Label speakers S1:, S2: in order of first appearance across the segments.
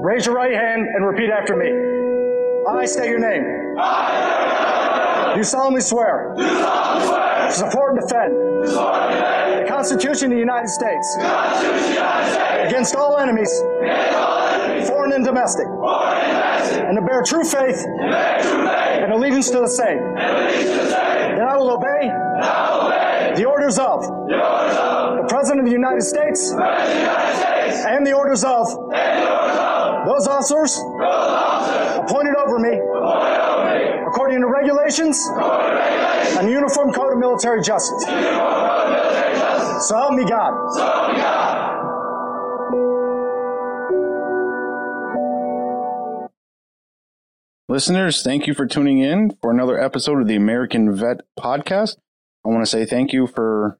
S1: Raise your right hand and repeat after me. I state your name. Do solemnly swear. To support and defend. The Constitution of the United States. Against all enemies. Foreign and domestic. And to bear true faith. And allegiance to the same. That I will obey. The orders of. The President of the United States. And the orders of. Those officers. Appointed over me. According to regulations. And the Uniform Code of Military Justice. So help me God.
S2: Listeners, thank you for tuning in for another episode of the American Vet Podcast. I want to say thank you for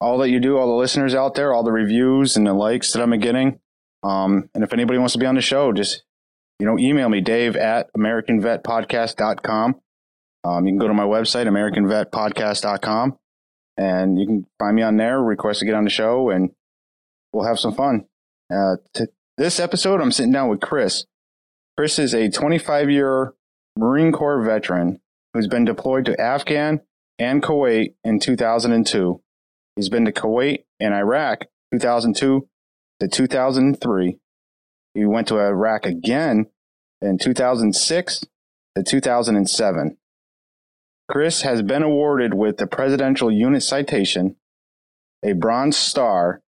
S2: all that you do, all the listeners out there, all the reviews and the likes that I'm getting. Um, and if anybody wants to be on the show, just you know, email me, Dave at AmericanVetPodcast.com. Um, you can go to my website, AmericanVetPodcast.com, and you can find me on there, request to get on the show, and we'll have some fun. Uh, t- this episode, I'm sitting down with Chris. Chris is a 25 year Marine Corps veteran who's been deployed to Afghan and Kuwait in 2002. He's been to Kuwait and Iraq 2002 to 2003. He went to Iraq again in 2006 to 2007. Chris has been awarded with the Presidential Unit Citation, a Bronze Star,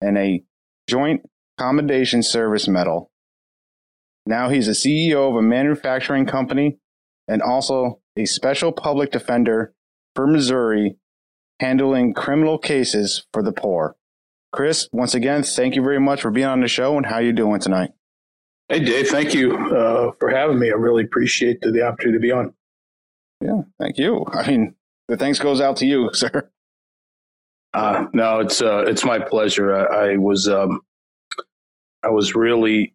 S2: and a Joint Commendation Service Medal. Now he's a CEO of a manufacturing company and also a special public defender for Missouri, handling criminal cases for the poor. Chris, once again, thank you very much for being on the show and how you doing tonight.
S3: Hey, Dave, thank you uh, for having me. I really appreciate the, the opportunity to be on.
S2: Yeah, thank you. I mean, the thanks goes out to you, sir.
S3: Uh, no, it's uh, it's my pleasure. I, I was um, I was really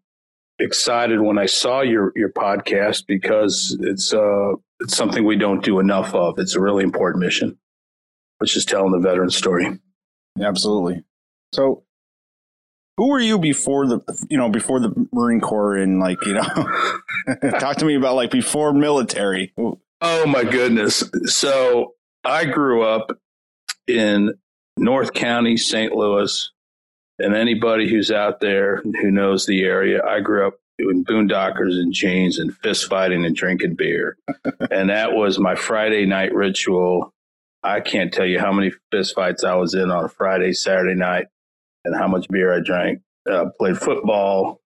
S3: excited when I saw your your podcast because it's uh, it's something we don't do enough of. It's a really important mission, which is telling the veteran story.
S2: Absolutely. So, who were you before the you know before the Marine Corps and like you know talk to me about like before military.
S3: Oh my goodness! So I grew up in North County, St. Louis, and anybody who's out there who knows the area, I grew up doing boondockers and jeans and fist fighting and drinking beer, and that was my Friday night ritual. I can't tell you how many fist fights I was in on a Friday, Saturday night and how much beer I drank. Uh, played football.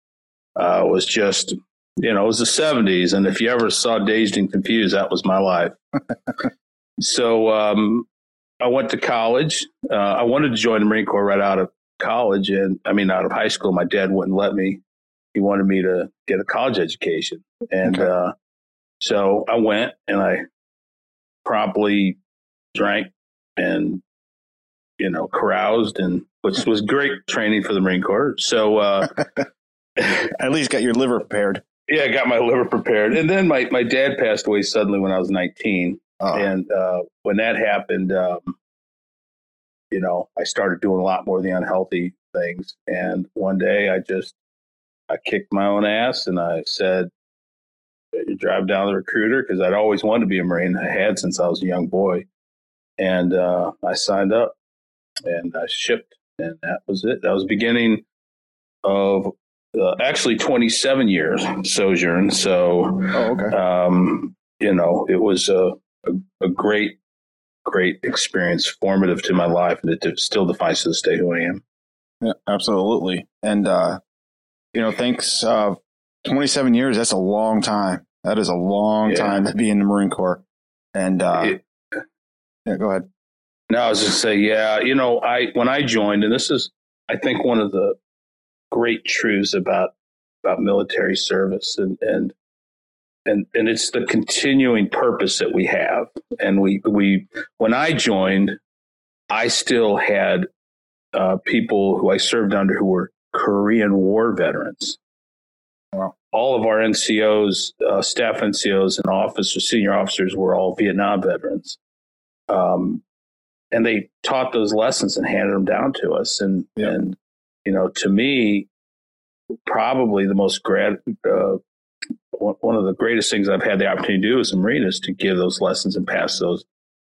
S3: Uh, was just, you know, it was the 70s. And if you ever saw Dazed and Confused, that was my life. so um, I went to college. Uh, I wanted to join the Marine Corps right out of college. And I mean, out of high school, my dad wouldn't let me. He wanted me to get a college education. And
S2: Okay.
S3: uh, so I went and I promptly drank and, you know, caroused and which was great training for the Marine Corps. So, uh,
S2: At least got your liver prepared.
S3: yeah, I got my liver prepared. And then my, my dad passed away suddenly when I was 19.
S2: Oh,
S3: And uh, when that happened, um, you know, I started doing a lot more of the unhealthy things. And one day I just, I kicked my own ass and I said, you drive down the recruiter because I'd always wanted to be a Marine. I had since I was a young boy. And uh, I signed up and I shipped. And that was it. That was the beginning of uh, actually 27 years sojourn. So,
S2: oh, okay.
S3: um, you know, it was a, a, a great, great experience, formative to my life, and it still defines to this day who I am.
S2: Yeah, absolutely. And uh, you know, thanks. Uh, Twenty-seven years. That's a long time. That is a long
S3: Yeah.
S2: time to be in the Marine Corps. And uh,
S3: It-
S2: yeah, go ahead.
S3: No, I was just say, yeah, you know, I when I joined, and this is, I think, one of the great truths about about military service, and and and and it's the continuing purpose that we have. And we we when I joined, I still had uh, people who I served under who were Korean War veterans. All of our NCOs, uh, staff NCOs, and officers, senior officers were all Vietnam veterans. Um, and they taught those lessons and handed them down to us. And
S2: Yeah.
S3: and you know, to me, probably the most grad, uh, one of the greatest things I've had the opportunity to do as a Marine is to give those lessons and pass those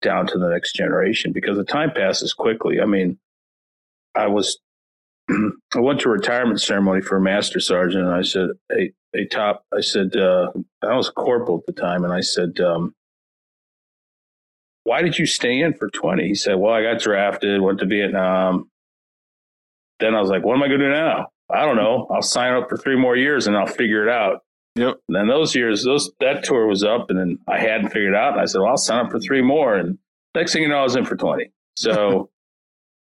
S3: down to the next generation because the time passes quickly. I mean, I was, I went to a retirement ceremony for a master sergeant and I said, a hey, top, I said, uh, I was a corporal at the time. And I said, um, why did you stay in for 20? He said, well, I got drafted, went to Vietnam. Then I was like, what am I going to do now? I don't know. I'll sign up for three more years and I'll figure it out.
S2: Yep.
S3: And then those years, those that tour was up, and then I hadn't figured out. And I said, "Well, I'll sign up for three more." And next thing you know, I was in for twenty. So,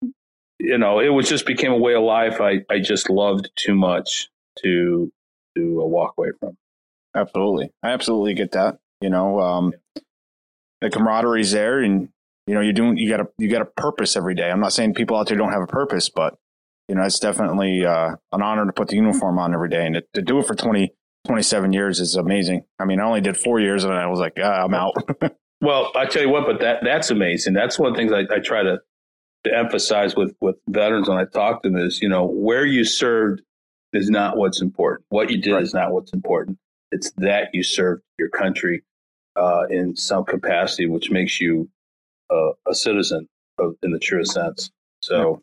S3: you know, it was just became a way of life. I I just loved too much to to uh, walk away from.
S2: Absolutely, I absolutely get that. You know, um, the camaraderie's there, and you know, you're doing you got a you got a purpose every day. I'm not saying people out there don't have a purpose, but you know, it's definitely uh, an honor to put the uniform on every day and to, to do it for 20 27 years is amazing. I mean, I only did four years and I was like, ah, I'm out.
S3: well, I tell you what, but that that's amazing. That's one of the things I, I try to, to emphasize with, with veterans when I talk to them is, you know, where you served is not what's important. What you did right. is not what's important. It's that you served your country uh, in some capacity, which makes you uh, a citizen of, in the truest sense. So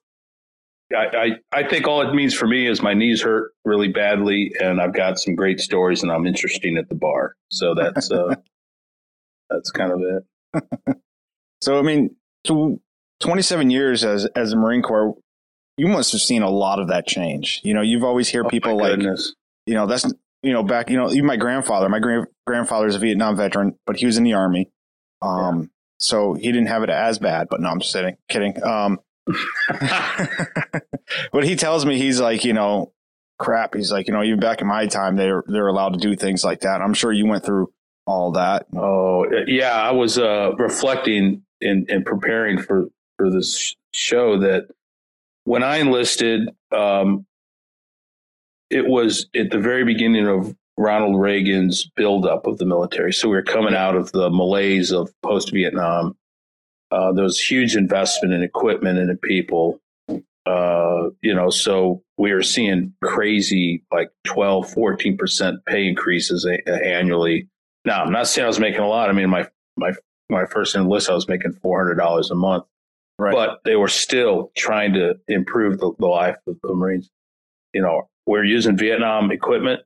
S3: I, I, I think all it means for me is my knees hurt really badly, and I've got some great stories, and I'm interesting at the bar. So that's uh, that's kind of it.
S2: so I mean, so 27 years as as a Marine Corps, you must have seen a lot of that change. You know, you've always hear oh, people like, you know, that's you know back, you know, even my grandfather. My grand grandfather is a Vietnam veteran, but he was in the army. Um, yeah. so he didn't have it as bad. But no, I'm just kidding. Kidding. Um, but he tells me he's like, you know, crap. He's like, you know, even back in my time, they're they're allowed to do things like that. I'm sure you went through all that.
S3: Oh yeah, I was uh, reflecting and, and preparing for for this show that when I enlisted, um, it was at the very beginning of Ronald Reagan's buildup of the military. So we were coming out of the malaise of post Vietnam uh, there was huge investment in equipment and in people. Uh, you know, so we are seeing crazy like 12, 14% pay increases a- annually. Now, I'm not saying I was making a lot. I mean, my, my, my first enlist, I was making $400 a month, right. but they were still trying to improve the, the life of the Marines. You know, we're using Vietnam equipment.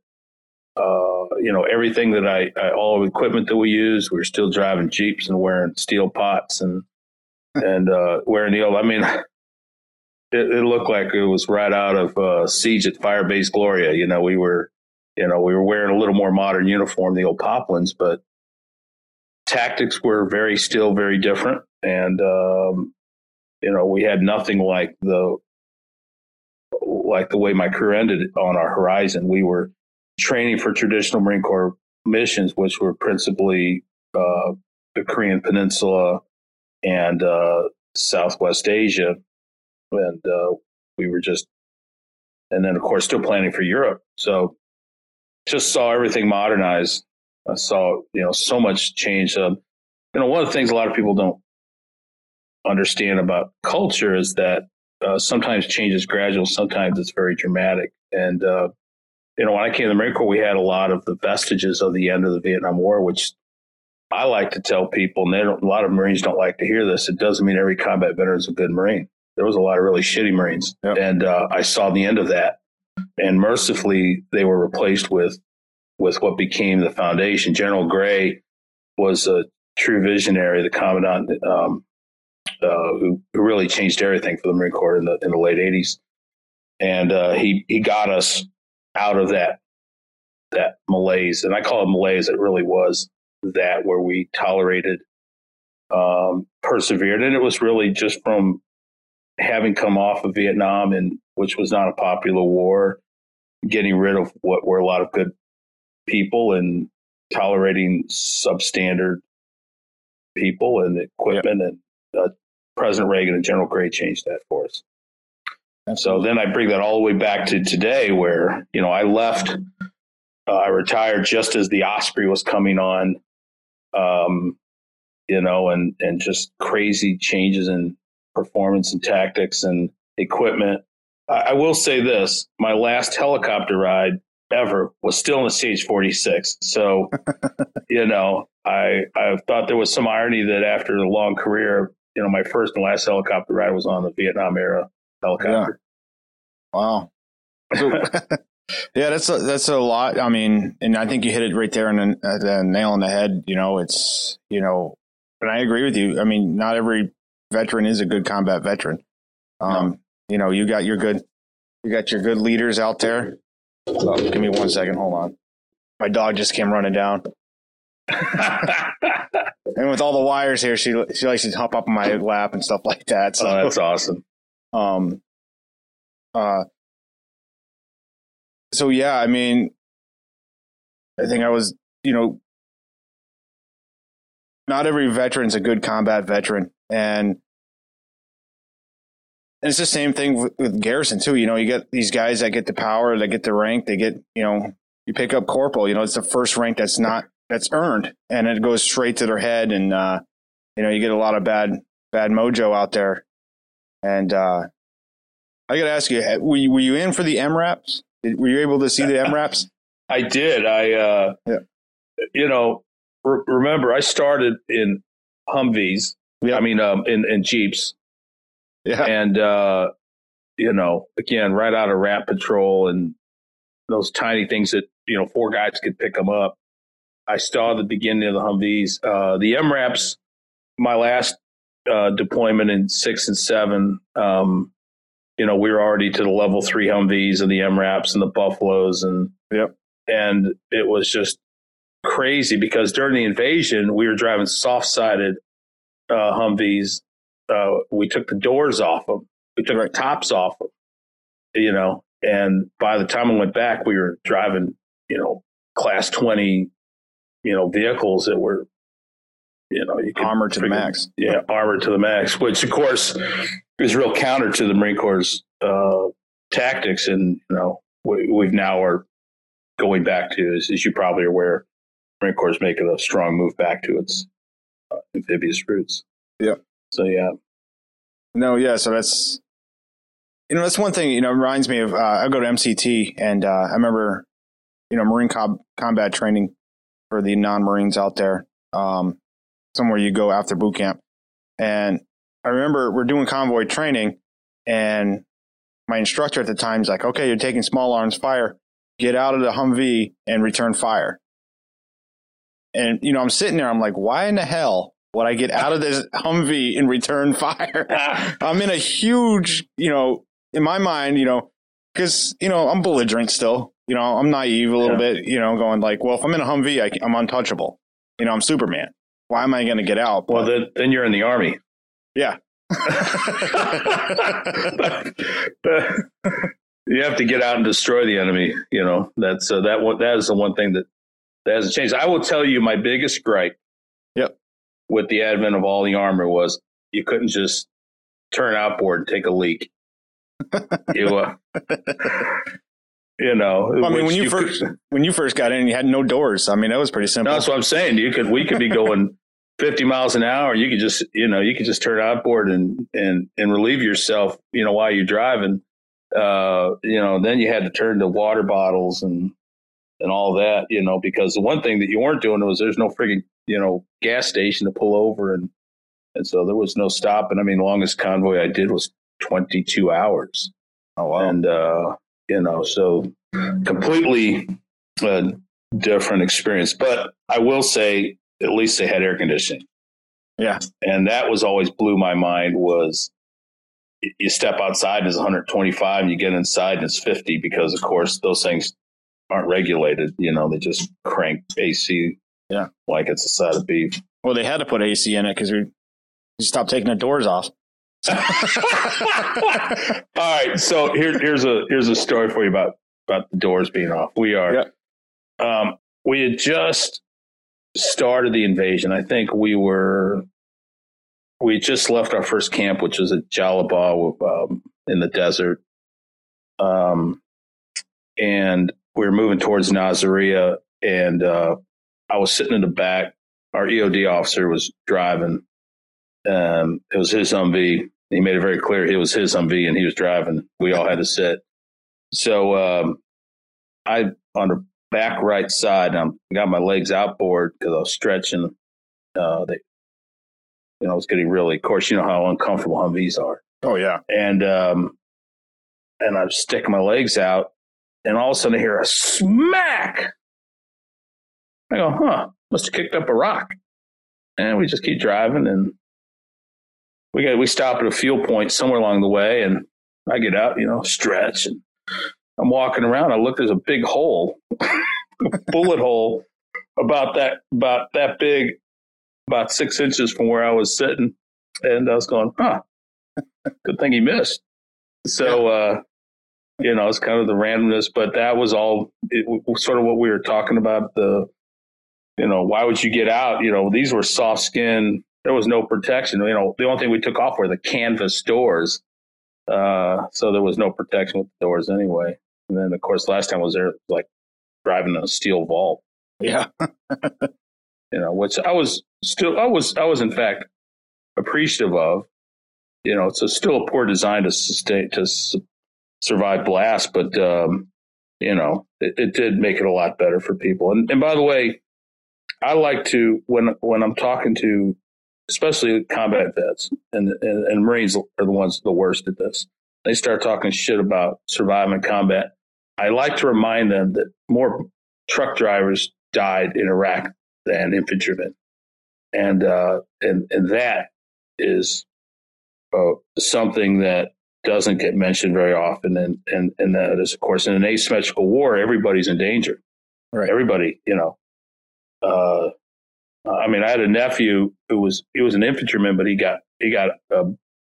S3: Uh, you know, everything that I, I, all the equipment that we use, we are still driving Jeeps and wearing steel pots and and uh, wearing the old. I mean, it, it, looked like it was right out of uh, Siege at Firebase Gloria. You know, we were, you know, we were wearing a little more modern uniform, the old Poplins, but tactics were very still very different, and um, you know, we had nothing like the like the way my career ended on our horizon. We were training for traditional Marine Corps missions, which were principally uh, the Korean Peninsula, and uh, Southwest Asia, and uh, we were just, and then of course still planning for Europe. So just saw everything modernized. I saw you know so much change. Um, you know, one of the things a lot of people don't understand about culture is that uh, sometimes change is gradual, sometimes it's very dramatic. And uh, you know, when I came to the Marine Corps, we had a lot of the vestiges of the end of the Vietnam War, which I like to tell people, and a lot of Marines don't like to hear this. It doesn't mean every combat veteran is a good Marine. There was a lot of really shitty Marines, yep. and uh, I saw the end of that. And mercifully, they were replaced with with what became the foundation. General Gray was a true visionary, the commandant um, uh, who, who really changed everything for the Marine Corps in the in the late '80s, and uh, he he got us out of that that malaise, and I call it malaise. It really was that where we tolerated, um, persevered, and it was really just from having come off of Vietnam, and which was not a popular war, getting rid of what were a lot of good people and tolerating substandard people and equipment, and uh, President Reagan and General Gray changed that for us. And so then I bring that all the way back to today, where you know I left. Uh, I retired just as the Osprey was coming on um, you know, and and just crazy changes in performance and tactics and equipment. I, I will say this: my last helicopter ride ever was still in the CH-46. So, you know, I I thought there was some irony that after a long career, you know, my first and last helicopter ride was on the Vietnam era helicopter.
S2: Wow. So, yeah, that's a, that's a lot. I mean, and I think you hit it right there and the, the nail on the head. You know, it's you know, and I agree with you. I mean, not every veteran is a good combat veteran. Um, no. You know, you got your good, you got your good leaders out there. Oh, give me one second. Hold on. My dog just came running down. and with all the wires here, she she likes to hop up on my lap and stuff like that.
S3: So oh, that's awesome.
S2: Um, uh, so yeah, I mean, I think I was, you know, not every veteran's a good combat veteran, and it's the same thing with, Garrison too. You know, you get these guys that get the power, that get the rank, they get, you know, you pick up corporal. You know, it's the first rank that's not that's earned, and it goes straight to their head, and uh, you know, you get a lot of bad bad mojo out there, and uh, I got to ask you, were you, were you in for the MRAPs? Were you able to see the MRAPs?
S3: I did. I, uh, yeah. you know, re- remember I started in Humvees. Yeah. I mean, um, in, in Jeeps. Yeah. And, uh, you know, again, right out of Rat Patrol and those tiny things that, you know, four guys could pick them up. I saw the beginning of the Humvees. Uh, the MRAPs, my last uh, deployment in six and seven, um, you know, we were already to the level three Humvees and the MRAPs and the Buffaloes and
S2: yep.
S3: and it was just crazy because during the invasion we were driving soft sided uh, Humvees. Uh, we took the doors off them. We took our tops off them. You know, and by the time I went back, we were driving, you know, class twenty, you know, vehicles that were you know, you
S2: armored to the max.
S3: Yeah, armored to the max, which of course is real counter to the Marine Corps' uh, tactics, and you know, we, we've now are going back to, as, as you probably are aware, Marine Corps is making a strong move back to its uh, amphibious roots.
S2: Yeah.
S3: So yeah.
S2: No, yeah. So that's you know that's one thing. You know, reminds me of uh, I go to MCT, and uh, I remember you know Marine com- combat training for the non-Marines out there. Um, somewhere you go after boot camp. And I remember we're doing convoy training, and my instructor at the time is like, okay, you're taking small arms fire, get out of the Humvee and return fire. And, you know, I'm sitting there, I'm like, why in the hell would I get out of this Humvee and return fire? I'm in a huge, you know, in my mind, you know, because, you know, I'm belligerent still. You know, I'm naive a little yeah. bit, you know, going like, well, if I'm in a Humvee, I, I'm untouchable. You know, I'm Superman why am I going to get out?
S3: Well, then, then you're in the army.
S2: Yeah.
S3: you have to get out and destroy the enemy. You know, that's uh, that one, that is the one thing that, that hasn't changed. I will tell you my biggest gripe
S2: yep.
S3: with the advent of all the armor was you couldn't just turn outboard and take a leak. you, uh, you know,
S2: well, I mean, when you, you first could, when you first got in, you had no doors. I mean, that was pretty simple.
S3: No, that's what I'm saying. You could we could be going 50 miles an hour, you could just, you know, you could just turn outboard and, and, and relieve yourself, you know, while you're driving. Uh, you know, then you had to turn to water bottles and, and all that, you know, because the one thing that you weren't doing was there's no frigging, you know, gas station to pull over. And, and so there was no stopping. I mean, the longest convoy I did was 22 hours.
S2: Oh, wow.
S3: And, uh, you know, so completely uh, different experience. But I will say, at least they had air conditioning.
S2: Yeah.
S3: And that was always blew my mind was you step outside and it's 125 and you get inside and it's 50 because of course those things aren't regulated. You know, they just crank AC.
S2: Yeah.
S3: Like it's a side of beef.
S2: Well, they had to put AC in it because we stopped taking the doors off.
S3: All right. So here, here's a here's a story for you about about the doors being off. We are yeah. um, we had just started the invasion, I think we were we just left our first camp, which was at Jalibah um, in the desert, um, and we were moving towards Nasiriyah. And uh, I was sitting in the back. Our EOD officer was driving. Um, it was his Humvee, He made it very clear it was his Humvee and he was driving. We all had to sit. So um, I on back right side, I got my legs outboard because I was stretching. Uh, they, you know, I was getting really. Of course, you know how uncomfortable Humvees are.
S2: Oh yeah.
S3: And um, and I'm sticking my legs out, and all of a sudden I hear a smack. I go, huh? Must have kicked up a rock. And we just keep driving, and we got we stop at a fuel point somewhere along the way, and I get out, you know, stretch, and I'm walking around. I look, there's a big hole, a bullet hole, about that about that big, about six inches from where I was sitting, and I was going, huh? Good thing he missed. So, uh, you know, it's kind of the randomness, but that was all it, sort of what we were talking about. The, you know, why would you get out? You know, these were soft skin. There was no protection. You know, the only thing we took off were the canvas doors. Uh, so there was no protection with the doors anyway. And then, of course, last time I was there, like driving a steel vault.
S2: Yeah.
S3: you know, which I was still, I was, I was in fact appreciative of. You know, it's a, still a poor design to sustain to su- survive blast, but um, you know, it, it did make it a lot better for people. And, and by the way, I like to when when I'm talking to especially combat vets and, and, and Marines are the ones the worst at this. They start talking shit about surviving combat. I like to remind them that more truck drivers died in Iraq than infantrymen, and uh, and and that is uh, something that doesn't get mentioned very often, and and and that is of course in an asymmetrical war, everybody's in danger.
S2: Right.
S3: Everybody, you know. Uh, I mean, I had a nephew who was he was an infantryman, but he got he got uh,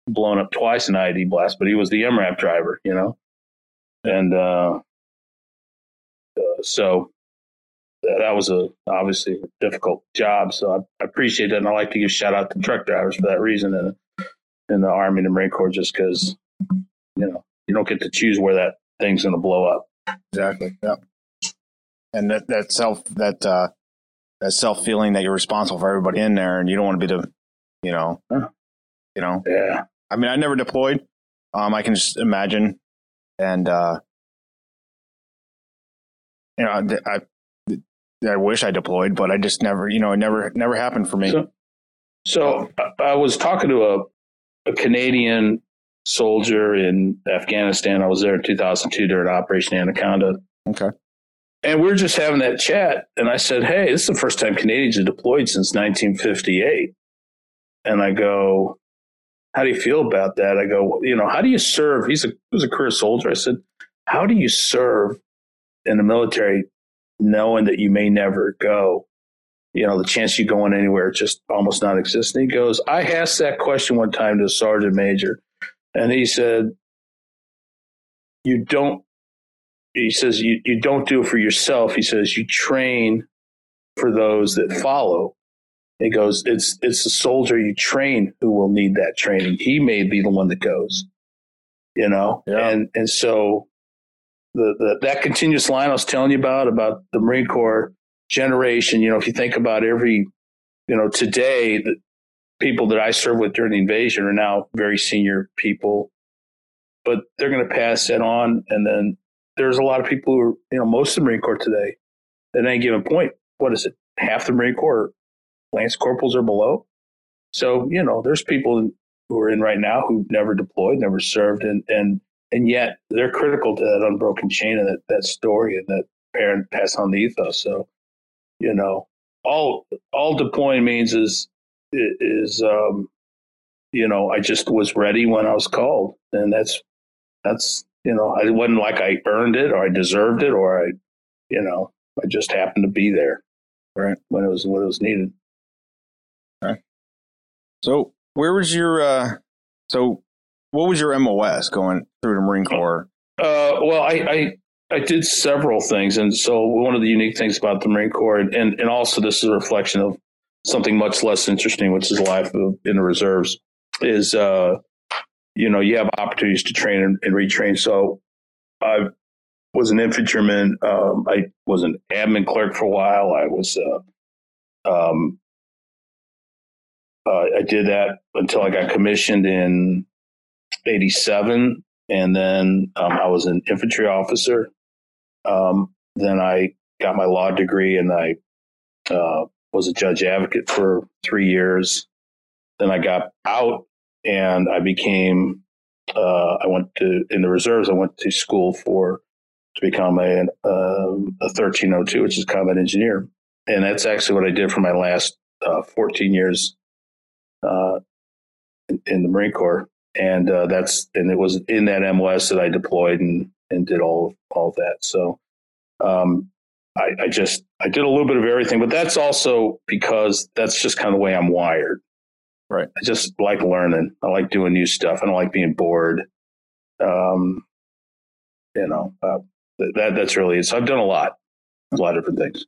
S3: blown up twice in IED blast, but he was the MRAP driver, you know, and uh, uh, so that was a obviously a difficult job. So I, I, appreciate that, and I like to give shout out to truck drivers for that reason, and in the Army and the Marine Corps, just because you know you don't get to choose where that thing's going to blow up.
S2: Exactly. Yeah. And that that self that uh, that self feeling that you're responsible for everybody in there, and you don't want to be the, you know, you know.
S3: Yeah.
S2: I mean, I never deployed. Um, I can just imagine, and uh, you know, I, I wish I deployed, but I just never, you know, it never, never happened for me.
S3: So, so I was talking to a, a Canadian soldier in Afghanistan. I was there in 2002 during Operation Anaconda.
S2: Okay.
S3: And we are just having that chat. And I said, Hey, this is the first time Canadians have deployed since 1958. And I go, How do you feel about that? I go, You know, how do you serve? He's a, he was a career soldier. I said, How do you serve in the military knowing that you may never go. You know, the chance you going anywhere just almost not existing. He goes, I asked that question one time to a sergeant major, and he said, You don't he says you, you don't do it for yourself. He says you train for those that follow. He goes, it's it's the soldier you train who will need that training. He may be the one that goes, you know,
S2: yeah.
S3: and and so the, the that continuous line I was telling you about about the Marine Corps generation. You know, if you think about every, you know, today the people that I served with during the invasion are now very senior people, but they're going to pass that on, and then there's a lot of people who are, you know, most of the Marine Corps today at any given point, what is it? Half the Marine Corps lance corporals are below. So, you know, there's people who are in right now who never deployed, never served, and and and yet they're critical to that unbroken chain and that, that story and that parent pass on the ethos. So, you know, all all deploying means is is um, you know, I just was ready when I was called, and that's that's you know, I wasn't like I earned it or I deserved it or I, you know, I just happened to be there,
S2: right
S3: when it was when it was needed.
S2: Right. So, where was your uh, so what was your MOS going through the Marine Corps?
S3: Uh, well, I, I, I did several things, and so one of the unique things about the Marine Corps, and and, also this is a reflection of something much less interesting, which is life in the reserves, is uh, you know you have opportunities to train and, and retrain. So I was an infantryman. Um, I was an admin clerk for a while. I was. Uh, um, uh, I did that until I got commissioned in 87, and then um, I was an infantry officer. Um, then I got my law degree, and I uh, was a judge advocate for three years. Then I got out, and I became. Uh, I went to in the reserves. I went to school for to become a uh, a 1302, which is combat engineer, and that's actually what I did for my last uh, 14 years uh, in, in, the Marine Corps, and uh, that's and it was in that MOS that I deployed and and did all all that. So um, I, I just I did a little bit of everything, but that's also because that's just kind of the way I'm wired.
S2: Right.
S3: I just like learning. I like doing new stuff. I don't like being bored. Um, you know, uh, that that's really it. So I've done a lot, a lot of different things.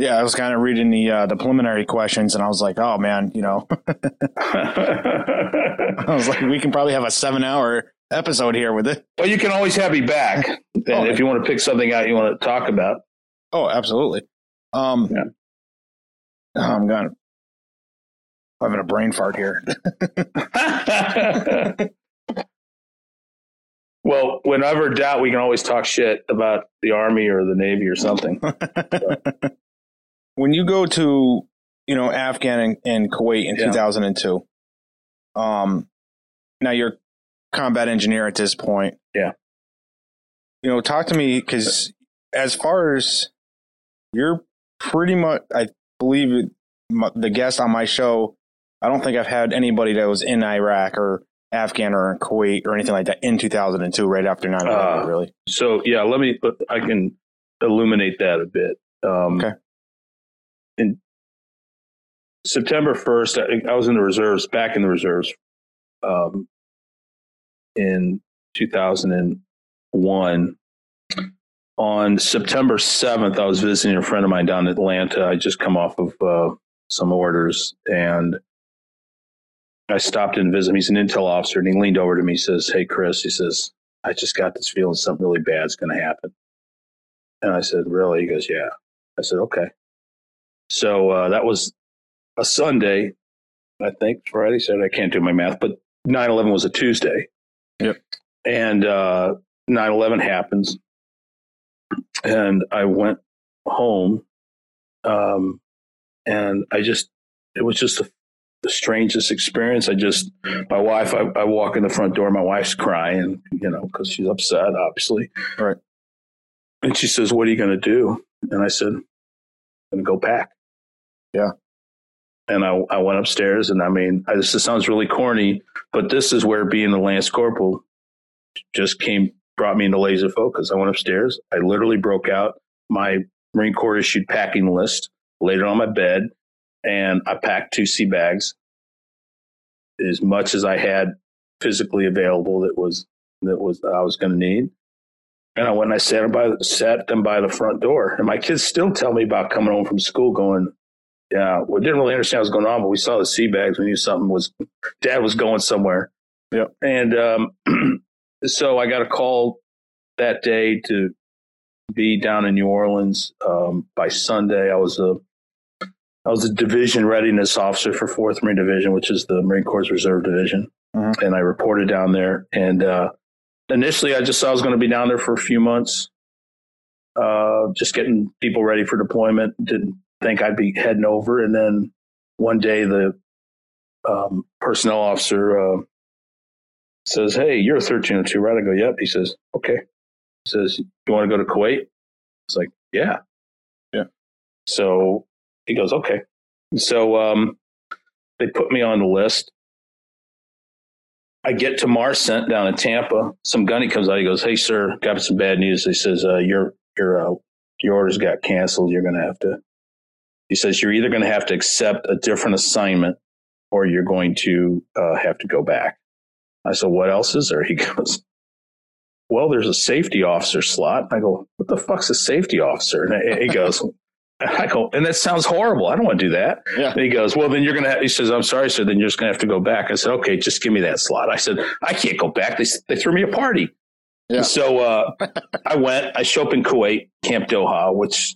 S2: Yeah, I was kind of reading the uh, the preliminary questions, and I was like, "Oh man, you know," I was like, "We can probably have a seven hour episode here with it."
S3: Well, you can always have me back, oh, if you want to pick something out you want to talk about.
S2: Oh, absolutely. Um, yeah. Oh, I'm gonna having a brain fart here.
S3: well, whenever doubt, we can always talk shit about the army or the navy or something.
S2: When you go to you know Afghan and, and Kuwait in yeah. 2002, um, now you're combat engineer at this point.
S3: Yeah.
S2: You know, talk to me because as far as you're pretty much, I believe the guest on my show. I don't think I've had anybody that was in Iraq or Afghan or Kuwait or anything like that in 2002, right after 9 11, uh, really.
S3: So, yeah, let me, I can illuminate that a bit. Um, okay September 1st, I, I, was in the reserves, back in the reserves um, in 2001. On September 7th, I was visiting a friend of mine down in Atlanta. I just come off of uh, some orders and I stopped in to visit him. He's an intel officer and he leaned over to me. He says, Hey, Chris, he says, I just got this feeling something really bad's going to happen. And I said, Really? He goes, Yeah. I said, Okay. So uh, that was a Sunday, I think. Friday, Saturday. I can't do my math, but 9 11 was a Tuesday.
S2: Yep.
S3: And uh, 9 11 happens. And I went home. Um, and I just, it was just a, the strangest experience. I just, my wife, I, I walk in the front door, my wife's crying, you know, because she's upset, obviously.
S2: Right.
S3: And she says, What are you going to do? And I said, I'm going to go back.
S2: Yeah.
S3: And I, I went upstairs, and I mean, I, this sounds really corny, but this is where being the Lance Corporal just came, brought me into laser focus. I went upstairs. I literally broke out my Marine Corps issued packing list, laid it on my bed, and I packed two sea bags as much as I had physically available that was that was that I was going to need. And I went and I sat by sat them by the front door. And my kids still tell me about coming home from school, going, yeah, we didn't really understand what was going on, but we saw the sea bags. We knew something was, dad was going somewhere.
S2: Yeah.
S3: And um, so I got a call that day to be down in New Orleans. Um, by Sunday, I was a, I was a division readiness officer for Fourth Marine Division, which is the Marine Corps Reserve Division, mm-hmm. and I reported down there. And uh, initially, I just saw I was going to be down there for a few months, uh, just getting people ready for deployment. Didn't think I'd be heading over. And then one day the um, personnel officer uh, says, Hey, you're a 1302, right? I go, Yep. He says, Okay. He says, You want to go to Kuwait? It's like, Yeah.
S2: Yeah.
S3: So he goes, Okay. So um, they put me on the list. I get to MARCENT down in Tampa. Some gunny comes out. He goes, "Hey, sir, got some bad news." He says, uh, "Your your uh, your orders got canceled. You're going to have to he says you're either going to have to accept a different assignment or you're going to uh, have to go back. I said, what else is there? He goes, well, there's a safety officer slot. I go, what the fuck's a safety officer? And he goes, I go, and that sounds horrible. I don't want to do that.
S2: Yeah.
S3: And he goes, well, then you're going to, he says, I'm sorry, sir. Then you're just going to have to go back. I said, okay, just give me that slot. I said, I can't go back. They, they threw me a party. Yeah. So uh, I went, I show up in Kuwait, Camp Doha, which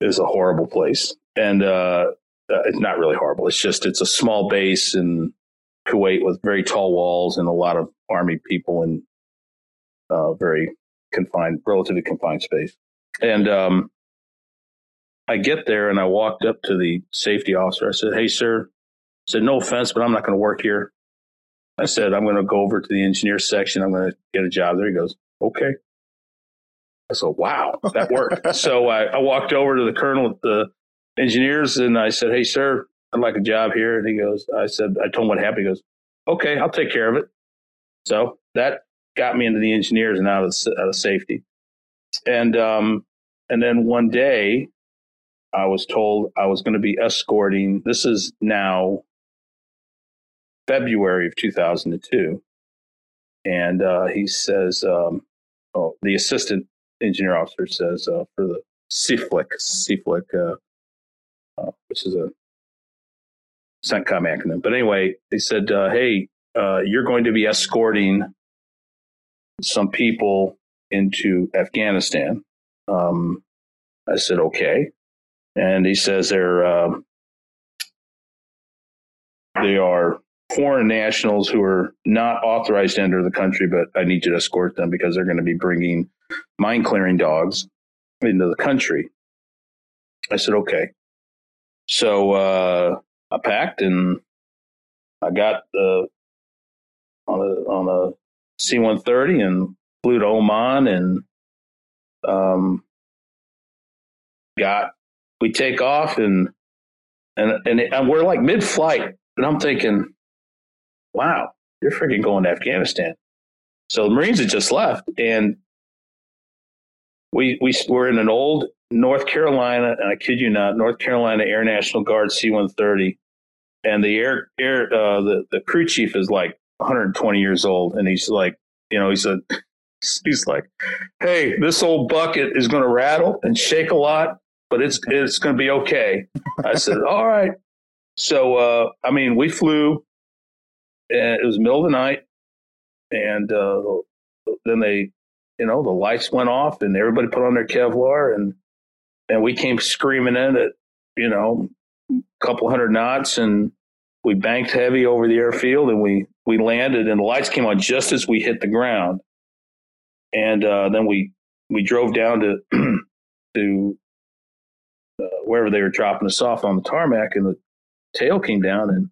S3: is a horrible place, and uh, uh, it's not really horrible. It's just it's a small base, in Kuwait with very tall walls and a lot of army people in uh, very confined, relatively confined space. And um, I get there and I walked up to the safety officer. I said, "Hey, sir," I said, "No offense, but I'm not going to work here." I said, "I'm going to go over to the engineer section. I'm going to get a job there." He goes, "Okay." I said, "Wow, that worked." so I, I walked over to the colonel at the engineers and I said, "Hey, sir, I'd like a job here." And he goes, "I said, I told him what happened." He goes, "Okay, I'll take care of it." So that got me into the engineers and out of, out of safety. And um, and then one day, I was told I was going to be escorting. This is now February of 2002, and uh, he says, um, "Oh, the assistant engineer officer says uh, for the CFLCC, CFLCC, uh, uh, which is a CENTCOM acronym. But anyway, they said, uh, "Hey, uh, you're going to be escorting some people into Afghanistan." Um, I said, "Okay," and he says they're um, they are foreign nationals who are not authorized to enter the country, but I need you to escort them because they're going to be bringing mine clearing dogs into the country. I said, okay. So uh, I packed and I got the on a on a C one thirty and flew to Oman and um, got we take off and and and, and we're like mid flight and I'm thinking, wow, you're freaking going to Afghanistan. So the Marines had just left and we we were in an old North Carolina, and I kid you not, North Carolina Air National Guard C-130, and the air air uh, the the crew chief is like 120 years old, and he's like, you know, he's a, he's like, hey, this old bucket is going to rattle and shake a lot, but it's it's going to be okay. I said, all right. So uh, I mean, we flew. And it was middle of the night, and uh, then they you know, the lights went off and everybody put on their Kevlar and and we came screaming in at, you know, a couple hundred knots and we banked heavy over the airfield and we we landed and the lights came on just as we hit the ground. And uh, then we we drove down to to uh, wherever they were dropping us off on the tarmac and the tail came down and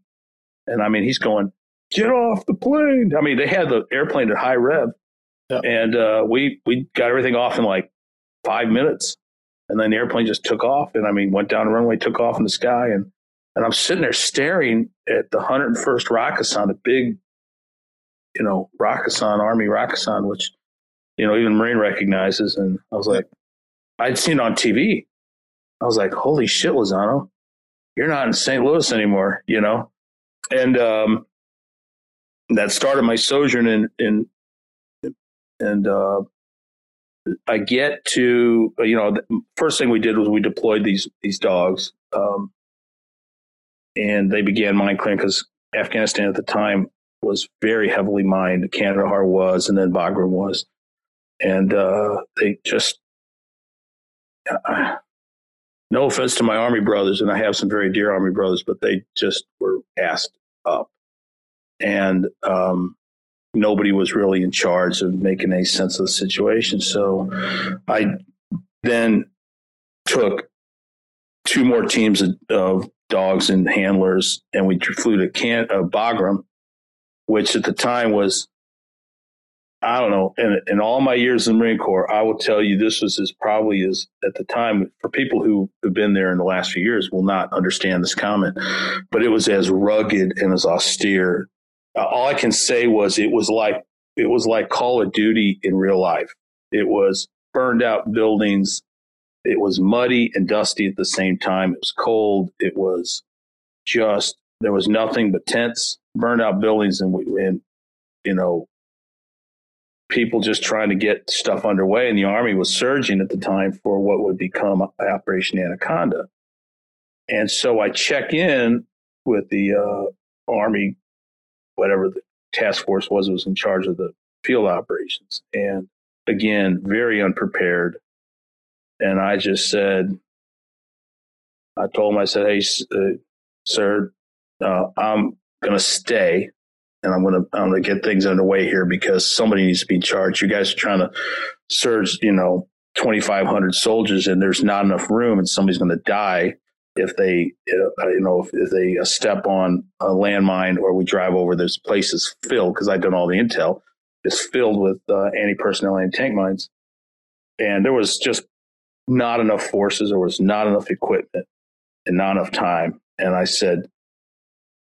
S3: and I mean he's going get off the plane. I mean they had the airplane at high rev yeah. And uh, we we got everything off in like five minutes, and then the airplane just took off. And I mean, went down the runway, took off in the sky, and and I'm sitting there staring at the 101st Rakkasan, the big, you know, Rakkasan Army Rakkasan, which you know even Marine recognizes. And I was like, I'd seen it on TV. I was like, holy shit, Lozano, you're not in St. Louis anymore, you know. And um, that started my sojourn in in and uh, I get to you know the first thing we did was we deployed these these dogs, um, and they began mine clearing because Afghanistan at the time was very heavily mined. Kandahar was, and then Bagram was, and uh, they just. Uh, no offense to my army brothers, and I have some very dear army brothers, but they just were asked up, and um, nobody was really in charge of making any sense of the situation. So I then took two more teams of, of dogs and handlers, and we flew to Can- uh, Bagram, which at the time was, I don't know, in, in all my years in the Marine Corps, I will tell you this was as probably as at the time for people who have been there in the last few years will not understand this comment, but it was as rugged and as austere all I can say was it was like it was like Call of Duty in real life. It was burned out buildings. It was muddy and dusty at the same time. It was cold. It was just there was nothing but tents, burned out buildings, and and you know people just trying to get stuff underway. And the army was surging at the time for what would become Operation Anaconda. And so I check in with the uh, army whatever the task force was was in charge of the field operations. And again, very unprepared. And I just said, I told him, I said, hey, uh, sir, uh, I'm going to stay. and I'm gonna I'm gonna get things underway here because somebody needs to be charged. You guys are trying to surge, you know, 2,500 soldiers, and there's not enough room, and somebody's going to die if they, uh, you know, if, if they step on a landmine or we drive over. There's places filled because I've done all the intel. It's filled with uh, anti-personnel and tank mines, and there was just not enough forces. There was not enough equipment and not enough time. And I said,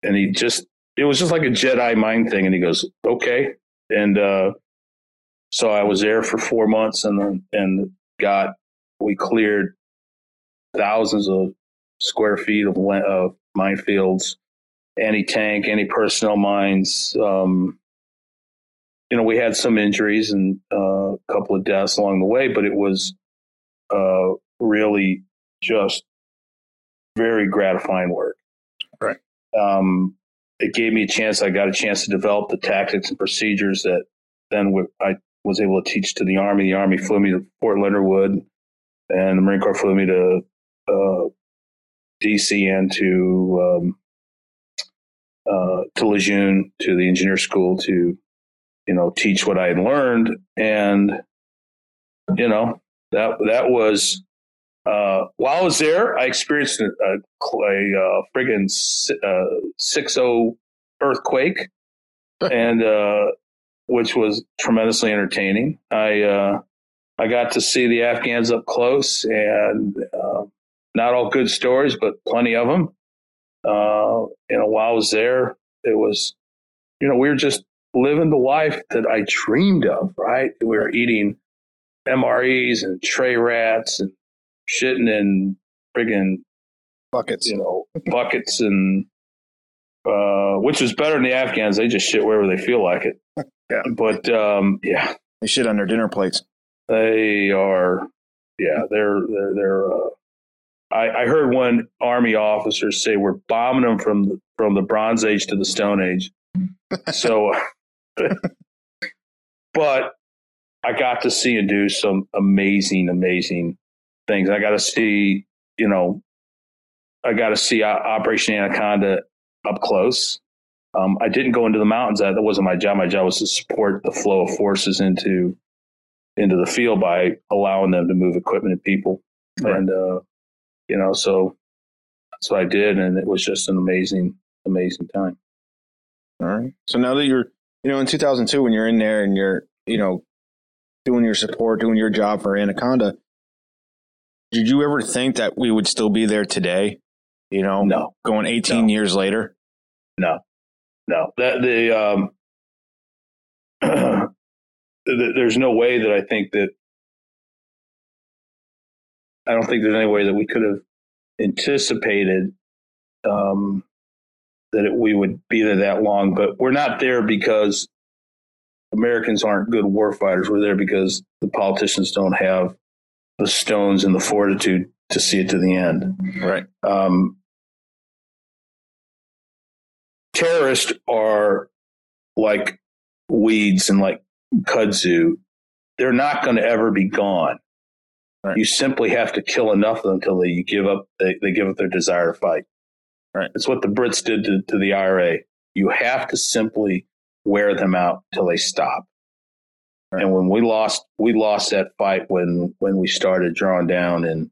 S3: and he just, it was just like a Jedi mind thing. And he goes, okay. And uh, so I was there for four months and and got we cleared thousands of square feet of, of minefields, anti-tank, any personnel mines. Um, you know, we had some injuries and uh, a couple of deaths along the way, but it was uh, really just very gratifying work.
S2: Right.
S3: Um, it gave me a chance. I got a chance to develop the tactics and procedures that then I was able to teach to the Army. The Army flew me to Fort Leonard Wood, and the Marine Corps flew me to uh, DC and to um, uh, to Lejeune to the engineer school to you know teach what I had learned, and you know that that was uh, while I was there, I experienced a, a, a uh, friggin' uh, six zero earthquake, and uh, which was tremendously entertaining. I uh, I got to see the Afghans up close, and uh, not all good stories, but plenty of them. Uh, you know, while I was there, it was, you know, we were just living the life that I dreamed of. Right, we were eating MREs and tray rats and shitting in friggin'
S2: buckets,
S3: you know, buckets and uh, which is better than the Afghans. They just shit wherever they feel like it.
S2: yeah.
S3: But um, yeah,
S2: they shit on their dinner plates.
S3: They are, yeah, they're they're they're. Uh, I, I heard one army officer say we're bombing them from the, from the Bronze Age to the Stone Age. so, but I got to see and do some amazing, amazing things. I got to see, you know, I got to see Operation Anaconda up close. Um, I didn't go into the mountains. That wasn't my job. My job was to support the flow of forces into into the field by allowing them to move equipment and people. Right. And uh, you know, so that's what I did, and it was just an amazing, amazing time.
S2: All right. So now that you're, you know, in 2002, when you're in there and you're, you know, doing your support, doing your job for Anaconda, did you ever think that we would still be there today? You know,
S3: no.
S2: Going 18
S3: no.
S2: years later.
S3: No, no. That the um, there's no way that I think that I don't think there's any way that we could have anticipated um, that it, we would be there that long. But we're not there because Americans aren't good warfighters. We're there because the politicians don't have the stones and the fortitude to see it to the end.
S2: Right.
S3: Um, terrorists are like weeds and like kudzu. They're not going to ever be gone. Right. You simply have to kill enough of them until they give up. They, they give up their desire to fight.
S2: Right.
S3: It's what the Brits did to, to the IRA. You have to simply wear them out till they stop. Right. And when we lost, we lost that fight when when we started drawing down in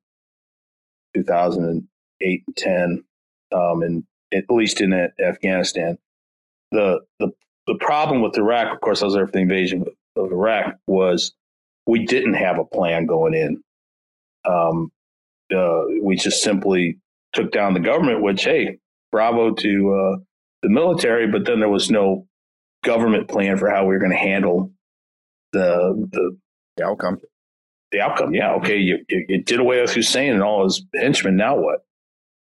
S3: 2008 and 10, um, and at least in Afghanistan. The, the, the problem with Iraq, of course, I was there for the invasion of Iraq, was we didn't have a plan going in. Um, uh, we just simply took down the government, which, hey, bravo to uh, the military, but then there was no government plan for how we were going to handle the, the,
S2: the outcome.
S3: The outcome, yeah. Okay, you, you, you did away with Hussein and all his henchmen. Now what?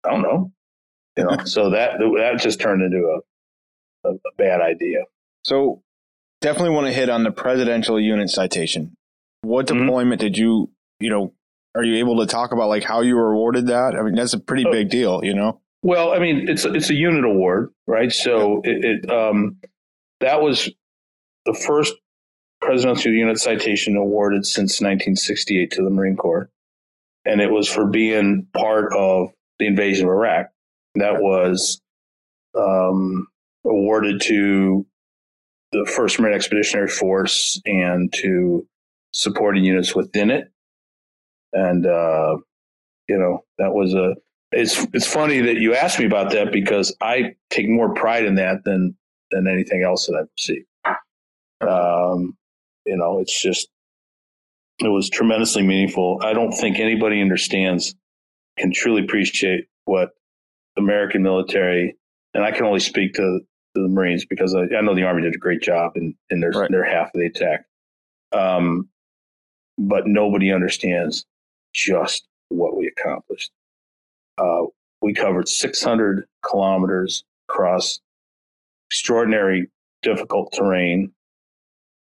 S3: I don't know. You know, so that that just turned into a, a, a bad idea.
S2: So definitely want to hit on the presidential unit citation. What mm-hmm. deployment did you, you know, are you able to talk about like how you were awarded that? I mean, that's a pretty oh. big deal, you know.
S3: Well, I mean, it's it's a unit award, right? So yeah. it, it um, that was the first presidential unit citation awarded since 1968 to the Marine Corps, and it was for being part of the invasion of Iraq that was um, awarded to the First Marine Expeditionary Force and to supporting units within it. And, uh, you know, that was a, it's, it's funny that you asked me about that because I take more pride in that than, than anything else that I've. Um, you know, it's just, it was tremendously meaningful. I don't think anybody understands, can truly appreciate what American military, and I can only speak to, to the Marines because I, I, know the Army did a great job in, in their, right. their half of the attack. Um, but nobody understands just what we accomplished. Uh, we covered 600 kilometers across extraordinary, difficult terrain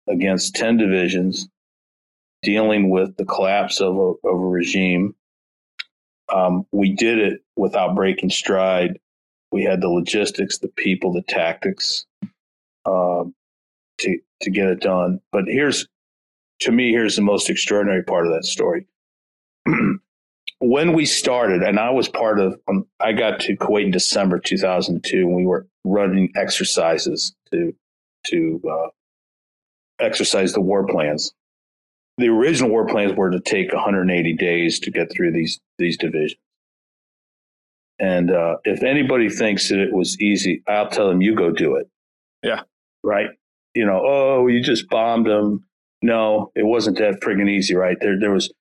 S3: against 10 divisions, dealing with the collapse of a, of a regime. Um, we did it without breaking stride. We had the logistics, the people, the tactics uh, to to get it done. But here's, to me, here's the most extraordinary part of that story. when we started, and I was part of, um, I got to Kuwait in December 2002, and we were running exercises to to uh, exercise the war plans. The original war plans were to take 180 days to get through these these divisions. And uh, if anybody thinks that it was easy, I'll tell them you go do it.
S2: Yeah.
S3: Right. You know, oh, you just bombed them. No, it wasn't that friggin' easy, right? There, there was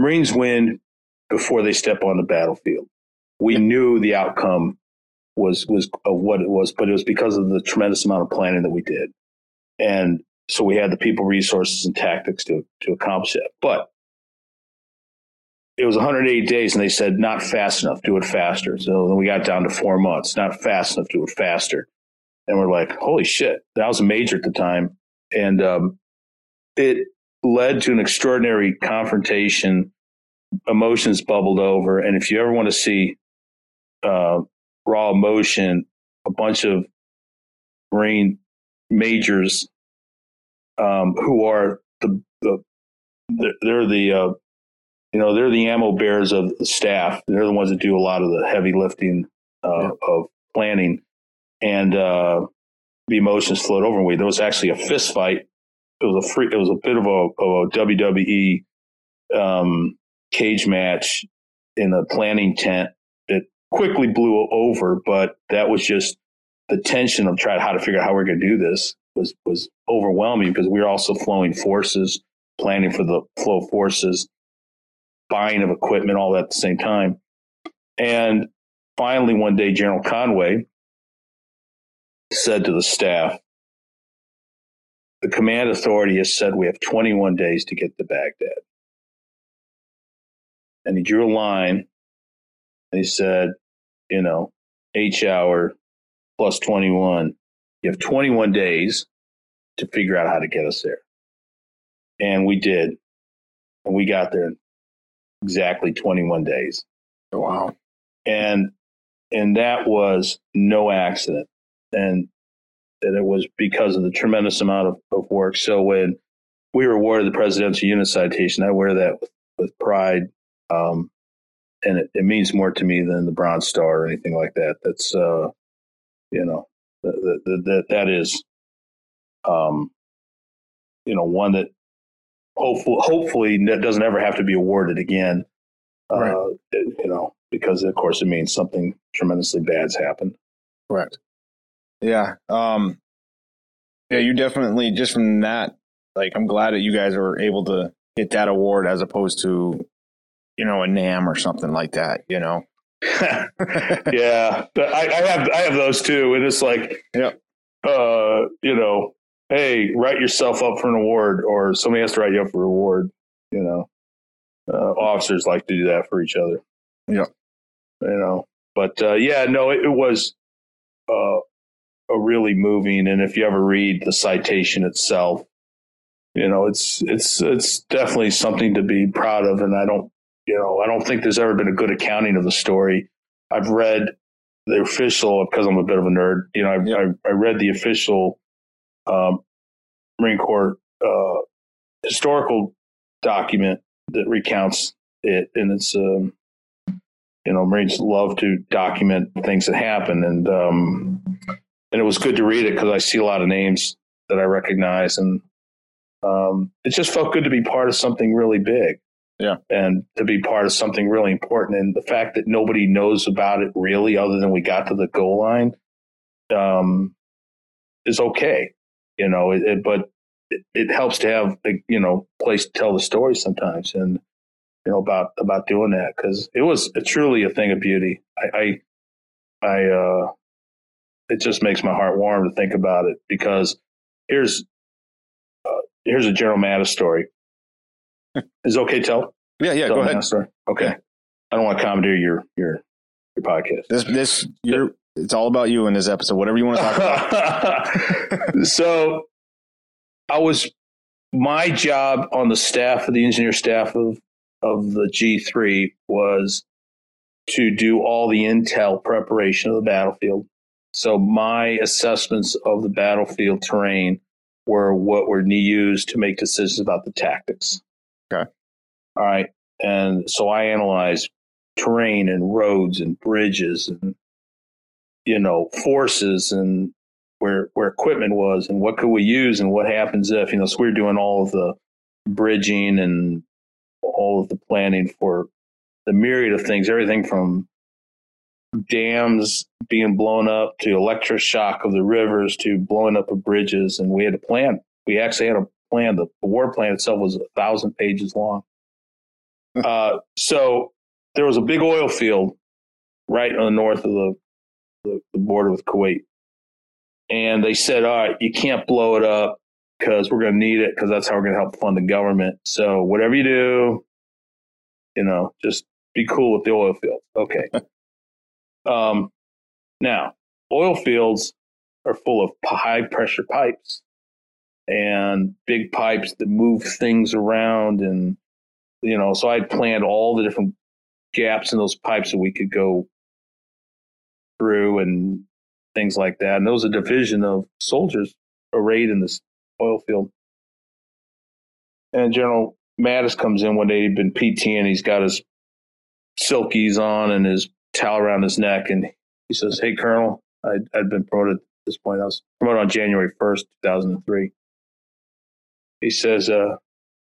S3: Marines win before they step on the battlefield. We knew the outcome was was of what it was, but it was because of the tremendous amount of planning that we did. And so we had the people, resources, and tactics to, to accomplish it. But it was 180 days, and they said, not fast enough, do it faster. So then we got down to four months, not fast enough, do it faster. And we're like, holy shit, that was a major at the time. And um, it led to an extraordinary confrontation. Emotions bubbled over. And if you ever want to see uh, raw emotion, a bunch of Marine majors um, who are the, the they're the uh, you know they're the ammo bearers of the staff. They're the ones that do a lot of the heavy lifting uh, yeah. of planning, and uh, the emotions flowed over me. There was actually a fist fight. It was a free. It was a bit of a, of a WWE um, cage match in a planning tent that quickly blew over, but that was just the tension of trying how to figure out how we're going to do this was was overwhelming because we were also flowing forces, planning for the flow of forces, buying of equipment, all that at the same time. And finally, one day, General Conway said to the staff, "The command authority has said we have 21 days to get to Baghdad." And he drew a line. And he said, "You know, H hour plus 21 you have 21 days to figure out how to get us there. And we did. And we got there in exactly 21 days.
S2: Wow.
S3: And and that was no accident. And and it was because of the tremendous amount of, of work. So when we were awarded the Presidential Unit Citation, I wear that with, with pride. Um, and it, it means more to me than the Bronze Star or anything like that. That's, uh, you know, that, that, that is, um, you know, one that hopefully, hopefully doesn't ever have to be awarded again. Right. Uh, you know, because of course it means something tremendously bad's happened.
S2: Correct. Yeah. Um, yeah, you definitely just from that, like, I'm glad that you guys were able to get that award as opposed to, you know, a NAM or something like that, you know?
S3: yeah, I, I, have I have those too, and it's like,
S2: yeah,
S3: uh, you know, hey, write yourself up for an award, or somebody has to write you up for a reward. You know, uh, officers like to do that for each other.
S2: Yeah,
S3: you know, but uh, yeah, no, it, it was uh, really moving, and if you ever read the citation itself, you know, it's it's it's definitely something to be proud of, and I don't you know, I don't think there's ever been a good accounting of the story. I've read the official because I'm a bit of a nerd. You know, I, I, I read the official um, Marine Corps uh, historical document that recounts it, and it's um, you know Marines love to document things that happen, and um, and it was good to read it because I see a lot of names that I recognize, and um, it just felt good to be part of something really big.
S2: Yeah.
S3: and to be part of something really important, and the fact that nobody knows about it really, other than we got to the goal line, um, is okay. You know, it, it, but it, it helps to have a you know place to tell the story sometimes, and you know about about doing that because it was truly a thing of beauty. I, I, I uh, it just makes my heart warm to think about it because here's uh, here's a General Mattis story. Is it okay? Tell
S2: Yeah, yeah.
S3: tell
S2: Go ahead.
S3: Story. Okay, I don't want to commandeer your your your podcast.
S2: This this you're it's all about you in this episode. Whatever you want to talk about.
S3: so I was my job on the staff of the engineer staff of of the G3 was to do all the intel preparation of the battlefield. So my assessments of the battlefield terrain were what were used to make decisions about the tactics.
S2: Okay.
S3: All right. And so I analyzed terrain and roads and bridges and you know forces and where where equipment was and what could we use and what happens if you know so we're doing all of the bridging and all of the planning for the myriad of things everything from dams being blown up to electroshock of the rivers to blowing up of bridges and we had a plan we actually had a plan the, the war plan itself was a thousand pages long uh, so there was a big oil field right on the north of the, the, the border with kuwait and they said, "All right, you can't blow it up because we're going to need it because that's how we're going to help fund the government. So whatever you do, you know, just be cool with the oil field. Okay. um, now, oil fields are full of high pressure pipes and big pipes that move things around, and you know, so I'd planned all the different gaps in those pipes that we could go through and things like that. And there was a division of soldiers arrayed in this oil field. And General Mattis comes in one day, he'd been and he's got his silkies on and his towel around his neck. And he says, Hey, Colonel, I'd, I'd been promoted at this point. I was promoted on January 1st, 2003. He says, uh,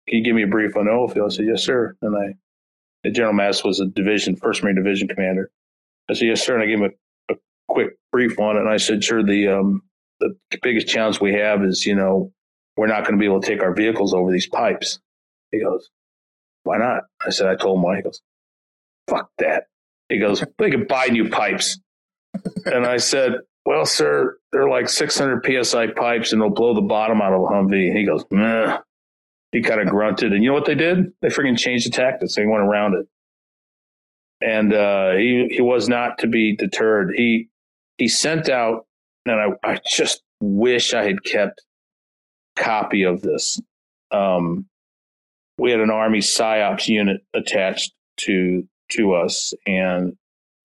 S3: Can you give me a brief on the oil field? I said, Yes, sir. And I, and General Mattis was a division, First Marine Division commander. I said, Yes, sir. And I gave him a quick brief on it. And I said, sure, the um, the biggest challenge we have is, you know, we're not going to be able to take our vehicles over these pipes. He goes, why not? I said, I told him why. He goes, fuck that. He goes, they could buy new pipes. and I said, well, sir, they're like 600 psi pipes and they'll blow the bottom out of a Humvee. He goes, meh. He kind of grunted. And you know what they did? They freaking changed the tactics. They went around it. And uh, he, he was not to be deterred. He, he sent out, and I, I just wish I had kept copy of this. Um, we had an Army PSYOPs unit attached to to us, and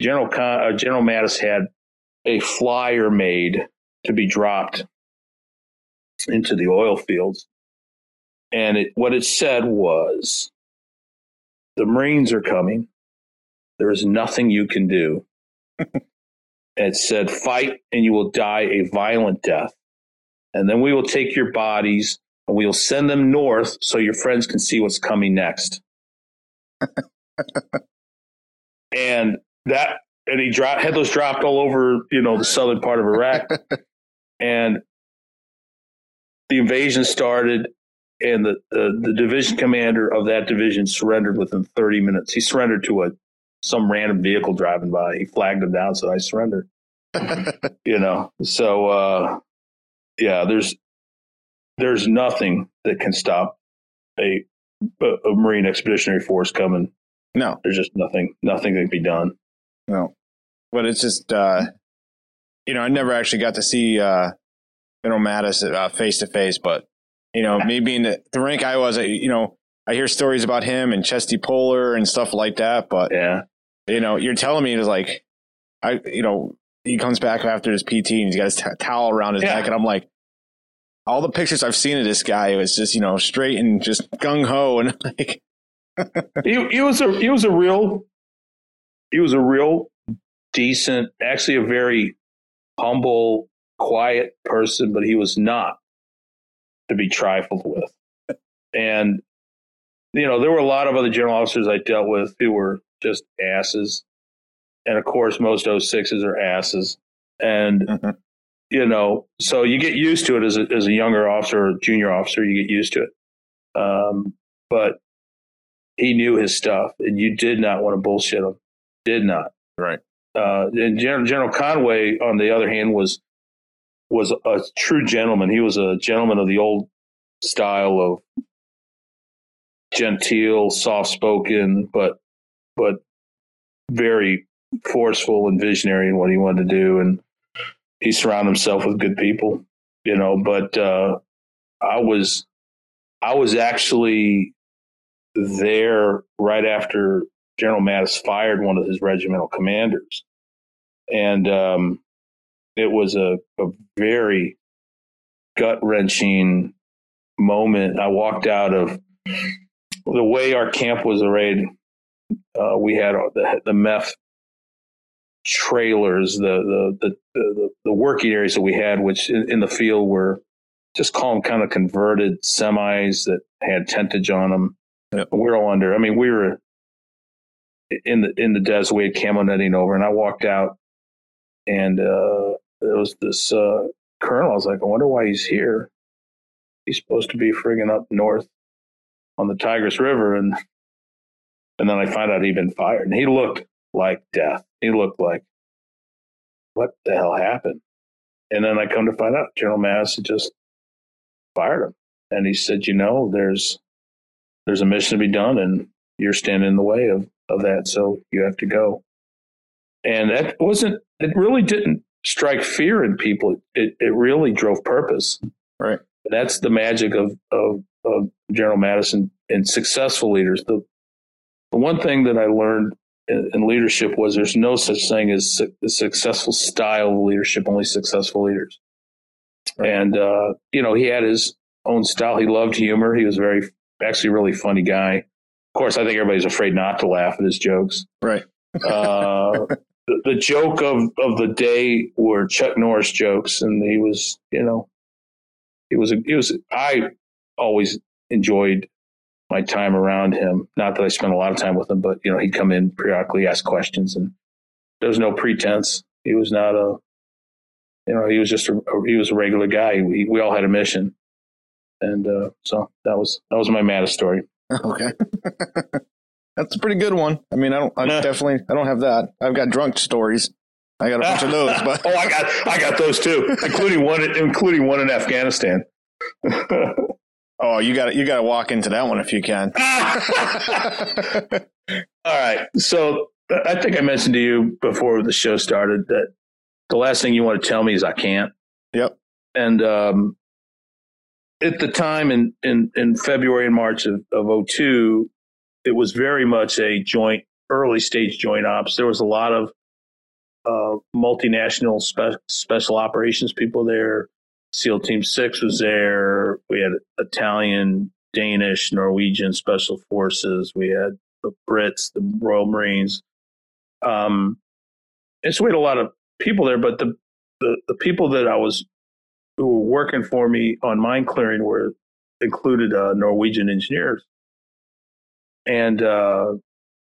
S3: General Con, uh, General Mattis had a flyer made to be dropped into the oil fields, and it, what it said was, "The Marines are coming. There is nothing you can do." it said, fight and you will die a violent death. And then we will take your bodies and we will send them north so your friends can see what's coming next. and that, and he dropped, had those dropped all over, you know, the southern part of Iraq. and the invasion started and the, the, the division commander of that division surrendered within 30 minutes. He surrendered to a some random vehicle driving by. He flagged him down, so I surrendered. you know, so uh, yeah, there's there's nothing that can stop a, a Marine Expeditionary Force coming.
S2: No,
S3: There's just nothing, nothing that can be done.
S2: no. But it's just, uh, you know, I never actually got to see uh, General Mattis uh, face to face, but you know, me being the, the rank I was, I, you know, I hear stories about him and Chesty Puller and stuff like that. But
S3: Yeah,
S2: you know, you're telling me it's like, I, you know, he comes back after his PT and he's got his t- towel around his
S3: Yeah.
S2: neck, and I'm like, all the pictures I've seen of this guy, it was just you know straight and just gung ho, and like,
S3: he, he was a he was a real he was a real decent, actually a very humble, quiet person, but he was not to be trifled with. And, you know, there were a lot of other general officers I dealt with who were just asses. And of course, most 06s are asses. And, mm-hmm. you know, so you get used to it as a, as a younger officer or junior officer, you get used to it. Um, but he knew his stuff and you did not want to bullshit him. Did not.
S2: Right.
S3: Uh, and General, General Conway, on the other hand, was was a true gentleman. He was a gentleman of the old style of genteel, soft spoken, but but very forceful and visionary in what he wanted to do. And he surrounded himself with good people, you know. But uh, I was I was actually there right after General Mattis fired one of his regimental commanders, and um, it was a, a very gut wrenching moment. I walked out of the way our camp was arrayed. Uh, we had the the MEF trailers, the, the the, the working areas that we had, which in, in the field were just call them kind of converted semis that had tentage on them. Yep. We're all under. I mean, we were in the in the desert. We had camo netting over, and I walked out, and uh, there was this uh, colonel. I was like, I wonder why he's here. He's supposed to be frigging up north on the Tigris River, and and then I find out he'd been fired, and he looked like death. He looked like what the hell happened? And then I come to find out General had just fired him, and he said, you know, there's there's a mission to be done, and you're standing in the way of of that, so you have to go. And that wasn't. It really didn't strike fear in people. It it really drove purpose.
S2: Right.
S3: That's the magic of of, of General Madison and successful leaders. The the one thing that I learned in, in leadership was there's no such thing as a successful style of leadership. Only successful leaders. Right. And uh, you know, he had his own style. He loved humor. He was very actually really funny guy. Of course, I think everybody's afraid not to laugh at his jokes.
S2: Right.
S3: uh, the, the joke of, of the day were Chuck Norris jokes, and he was, you know, he was a, he was. I always enjoyed my time around him. Not that I spent a lot of time with him, but you know, he'd come in periodically, ask questions, and there was no pretense. He was not a, you know, he was just a, he was a regular guy. We, we all had a mission, and uh, so that was that was my Mattis story.
S2: Okay. That's a pretty good one. I mean, I don't, I definitely, I don't have that. I've got drunk stories. I got a bunch of those, but
S3: oh, I got, I got those too, including one, including one in Afghanistan.
S2: oh, you got, you got to walk into that one if you can.
S3: All right. So I think I mentioned to you before the show started that the last thing you want to tell me is I can't.
S2: Yep.
S3: And um, at the time in, in, in February and March of, of 02, it was very much a joint, early stage joint ops. There was a lot of uh, multinational spe- special operations people there. SEAL Team Six was there. We had Italian, Danish, Norwegian special forces. We had the Brits, the Royal Marines. Um, and so we had a lot of people there, but the, the, the people that I was who were working for me on mine clearing were included uh, Norwegian engineers and uh,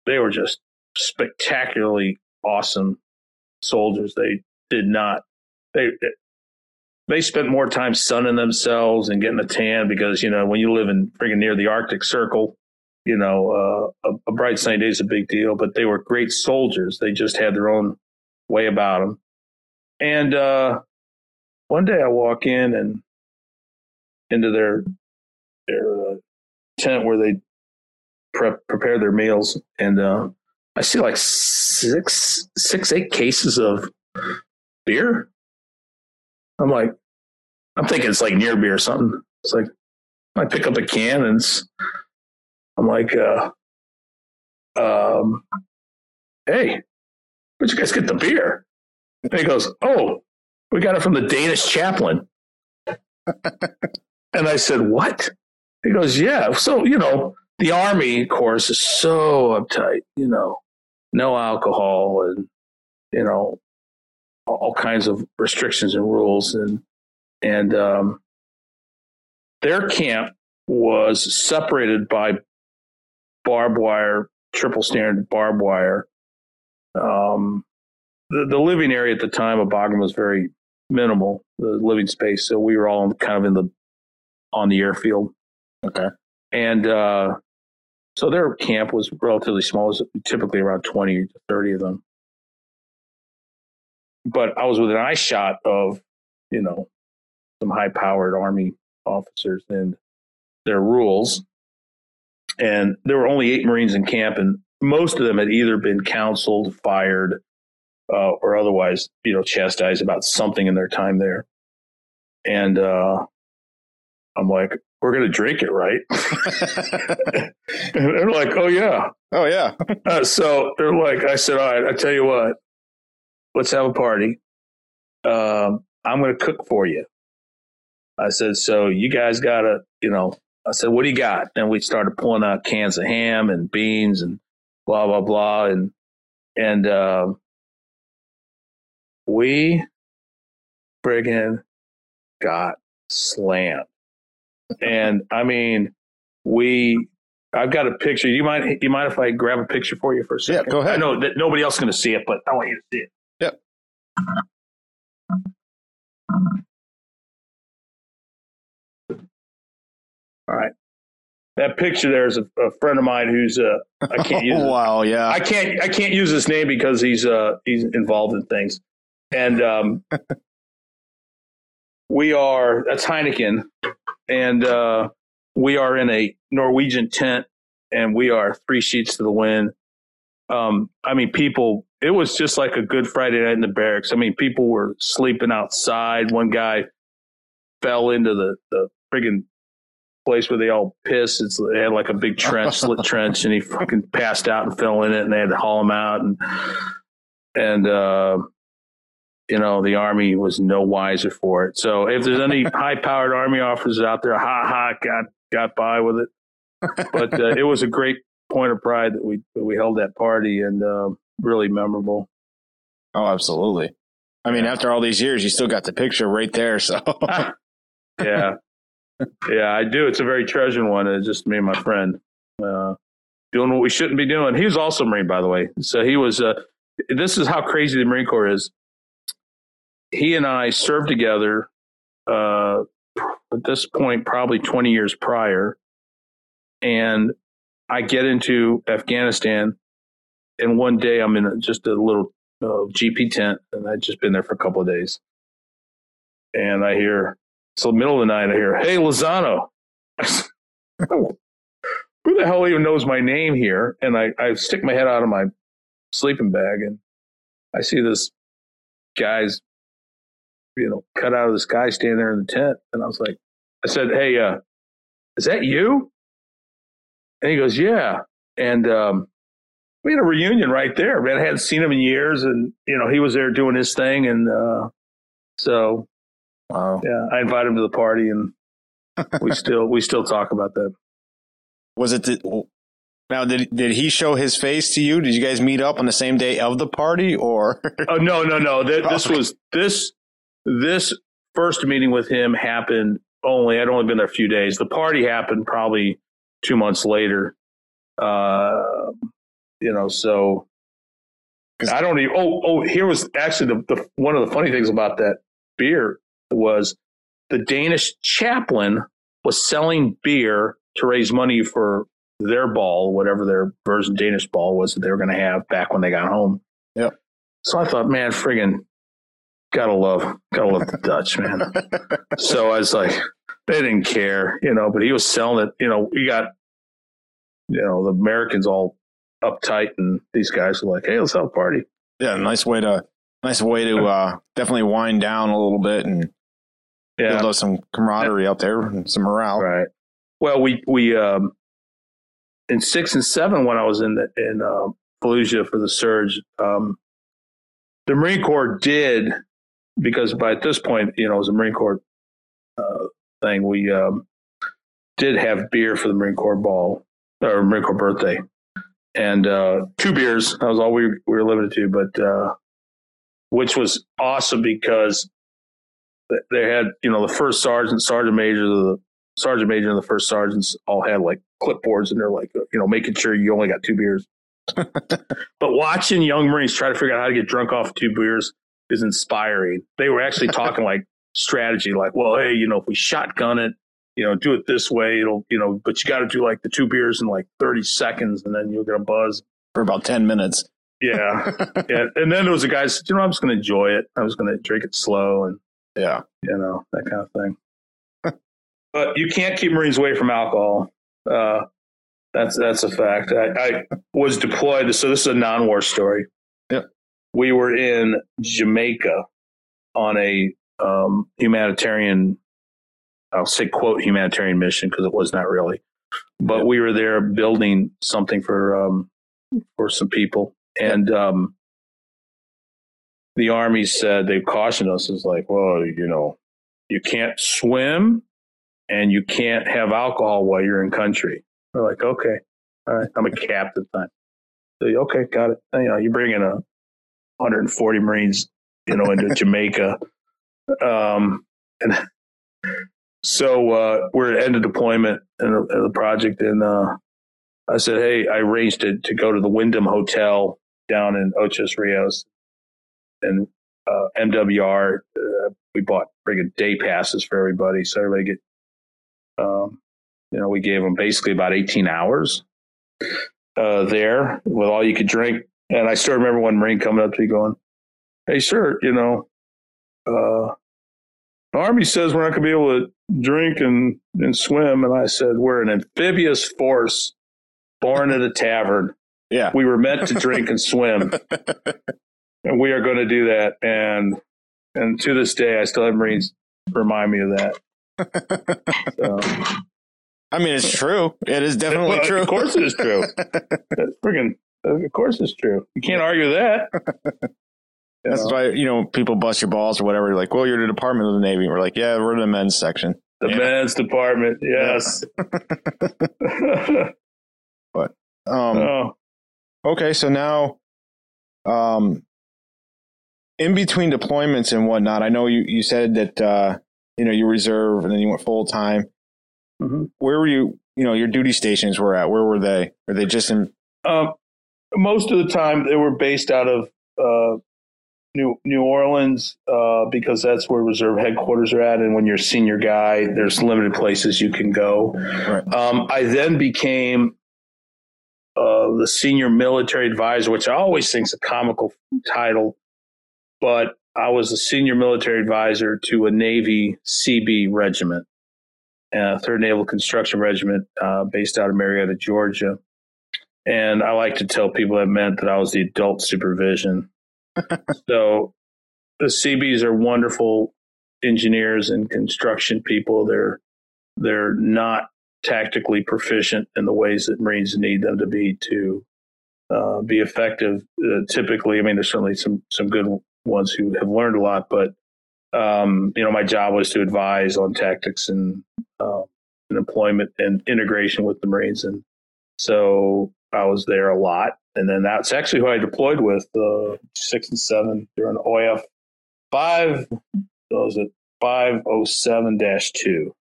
S3: they were just spectacularly awesome soldiers. They did not they they spent more time sunning themselves and getting a tan because you know when you live in freaking near the Arctic Circle, you know uh, a, a, bright sunny day is a big deal. But they were great soldiers. They just had their own way about them. And uh, one day I walk in and into their their uh, tent where they prep prepare their meals, and uh, I see like six six eight cases of beer. I'm like, I'm thinking it's like near beer or something. It's like I pick up a can and I'm like, uh, um, hey, where'd you guys get the beer? And he goes, oh, we got it from the Danish chaplain. and I said, what? He goes, yeah. So, you know, the army, of course, is so uptight. You know, no alcohol and you know all kinds of restrictions and rules and and um, their camp was separated by barbed wire, triple standard barbed wire. Um, the, the living area at the time of Bagram was very minimal, the living space. So we were all kind of in the on the airfield.
S2: Okay.
S3: And uh, so their camp was relatively small, it was typically around 20 to 30 of them. But I was within eye shot of, you know, some high powered Army officers and their rules. And there were only eight Marines in camp, and most of them had either been counseled, fired, uh, or otherwise, you know, chastised about something in their time there. And uh, I'm like, we're going to drink it, right? and they're like, oh, yeah.
S2: oh yeah.
S3: Uh, so they're like, I said, all right, I tell you what, let's have a party. Um, I'm going to cook for you. I said, so you guys got to, you know, I said, what do you got? And we started pulling out cans of ham and beans and blah, blah, blah. And, and, uh, we friggin' got slammed. And I mean, we, I've got a picture. You mind, you mind if I grab a picture for you for a second?
S2: Yeah, go ahead.
S3: I know that nobody else is going to see it, but I want you to see it.
S2: Yep.
S3: All right. That picture there is a, a friend of mine who's uh, I can't use
S2: Oh, wow. Yeah.
S3: I can't I can't use his name because he's uh he's involved in things. And um we are that's Heineken and uh we are in a Norwegian tent and we are three sheets to the wind. Um I mean people it was just like a good Friday night in the barracks. I mean people were sleeping outside. One guy fell into the the friggin' place where they all piss. It's they had like a big trench, slit trench, and he fucking passed out and fell in it, and they had to haul him out. And and uh, you know the army was no wiser for it. So if there's any high-powered army officers out there, ha ha, got got by with it. But uh, it was a great point of pride that we that we held that party and uh, really memorable.
S2: oh, absolutely. I mean, after all these years, you still got the picture right there. So
S3: yeah, yeah, I do. It's a very treasured one. It's just me and my friend uh, doing what we shouldn't be doing. He was also Marine, by the way. So he was. Uh, this is how crazy the Marine Corps is. He and I served together. Uh, at this point, probably twenty years prior, and I get into Afghanistan, and one day I'm in just a little uh, GP tent, and I'd just been there for a couple of days, and I hear so middle of the night, I hear, "Hey, Lozano." "Oh, Who the hell even knows my name here? And I, I stick my head out of my sleeping bag, and I see this guy's, you know, cut out of the sky standing there in the tent. And I was like, I said, "Hey, uh, is that you?" And he goes, "Yeah." And um, we had a reunion right there. Man, I hadn't seen him in years, and you know, he was there doing his thing, and uh, so
S2: wow.
S3: yeah, I invited him to the party, and we still we still talk about that.
S2: Was it the, now? Did did he show his face to you? Did you guys meet up on the same day of the party, or
S3: Oh no, no, no! Th- This was this this first meeting with him happened only. I'd only been there a few days. The party happened probably two months later. Uh, you know, so I don't even. Oh, oh! Here was actually the, the one of the funny things about that beer was the Danish chaplain was selling beer to raise money for their ball, whatever their version Danish ball was that they were going to have back when they got home.
S2: Yep.
S3: So I thought, man, friggin', gotta love, gotta love the Dutch, man. so I was like, they didn't care, you know, but he was selling it. You know, we got, you know, the Americans all uptight, and these guys were like, hey, let's have a party.
S2: yeah, nice way to nice way to uh, definitely wind down a little bit and
S3: Yeah.
S2: build up some camaraderie out there and some morale.
S3: Right. Well, we we um, in six and seven when I was in the, in uh, Fallujah for the surge, um, the Marine Corps did because by at this point, you know, as a Marine Corps uh, thing. We um, did have beer for the Marine Corps ball or Marine Corps birthday, and uh, two beers. That was all we, we were limited to, but uh, which was awesome because they had you know the first sergeant, sergeant major, the sergeant major and the first sergeants all had like clipboards and they're like, you know, making sure you only got two beers. but watching young Marines try to figure out how to get drunk off two beers is inspiring. They were actually talking like strategy, like, well, hey, you know, if we shotgun it, you know, do it this way, it'll, you know, but you got to do like the two beers in like 30 seconds and then you'll get a buzz.
S2: For about 10 minutes.
S3: Yeah. yeah. And then there was a guy said, you know, I'm just going to enjoy it. I was going to drink it slow and,
S2: yeah,
S3: you know, that kind of thing. but you can't keep Marines away from alcohol. Uh, that's, that's a fact. I, I was deployed. So this is a non war story.
S2: Yep.
S3: We were in Jamaica on a um, humanitarian, I'll say quote humanitarian mission because it was not really, but we were there building something for um, for some people, and um, the army said they cautioned us is like, well, you know, you can't swim and you can't have alcohol while you're in country. We're like, okay, all right, I'm a captain time. So, okay, got it. You know, you bring in a 140 Marines, you know, into Jamaica um, and so uh, we're at end of deployment in the, in the project, and uh, I said, "Hey, I arranged to to go to the Wyndham Hotel down in Ocho Rios, and uh, MWR. Uh, we bought friggin' day passes for everybody, so everybody get. Um, you know, we gave them basically about 18 hours uh, there with all you could drink. And I still remember one Marine coming up to me going, Hey, sir, you know, uh, Army says we're not going to be able to drink and, and swim. And I said, we're an amphibious force born at a tavern.
S2: Yeah.
S3: We were meant to drink and swim. and we are going to do that. And, and to this day, I still have Marines remind me of that.
S2: so. I mean, it's true. It is definitely
S3: well,
S2: true.
S3: Of course it is true. Friggin', of course it's true. You can't argue that.
S2: That's know? why you know people bust your balls or whatever. You're like, well, you're the Department of the Navy. We're like, yeah, we're in the men's section.
S3: The
S2: yeah.
S3: men's department, yes.
S2: but um, oh. okay, so now, um, in between deployments and whatnot, I know you you said that uh, you know you reserve and then you went full time. Mm-hmm. Where were you? You know, your duty stations were at. Where were they? Were they just in?
S3: Um, most of the time, they were based out of uh, New New Orleans uh, because that's where reserve headquarters are at, and when you're a senior guy, there's limited places you can go. Right. Um, I then became uh, the senior military advisor, which I always think is a comical title, but I was a senior military advisor to a Navy Seabee regiment, uh, Third Naval Construction Regiment, uh, based out of Marietta, Georgia. And I like to tell people that meant that I was the adult supervision so the Seabees are wonderful engineers and construction people. They're they're not tactically proficient in the ways that Marines need them to be to uh, be effective. Uh, typically, I mean, there's certainly some some good ones who have learned a lot, but um, you know, my job was to advise on tactics and, uh, and employment and integration with the Marines, and so I was there a lot and then that's actually who I deployed with uh, six and seven during OIF five. Was it five oh seven dash two?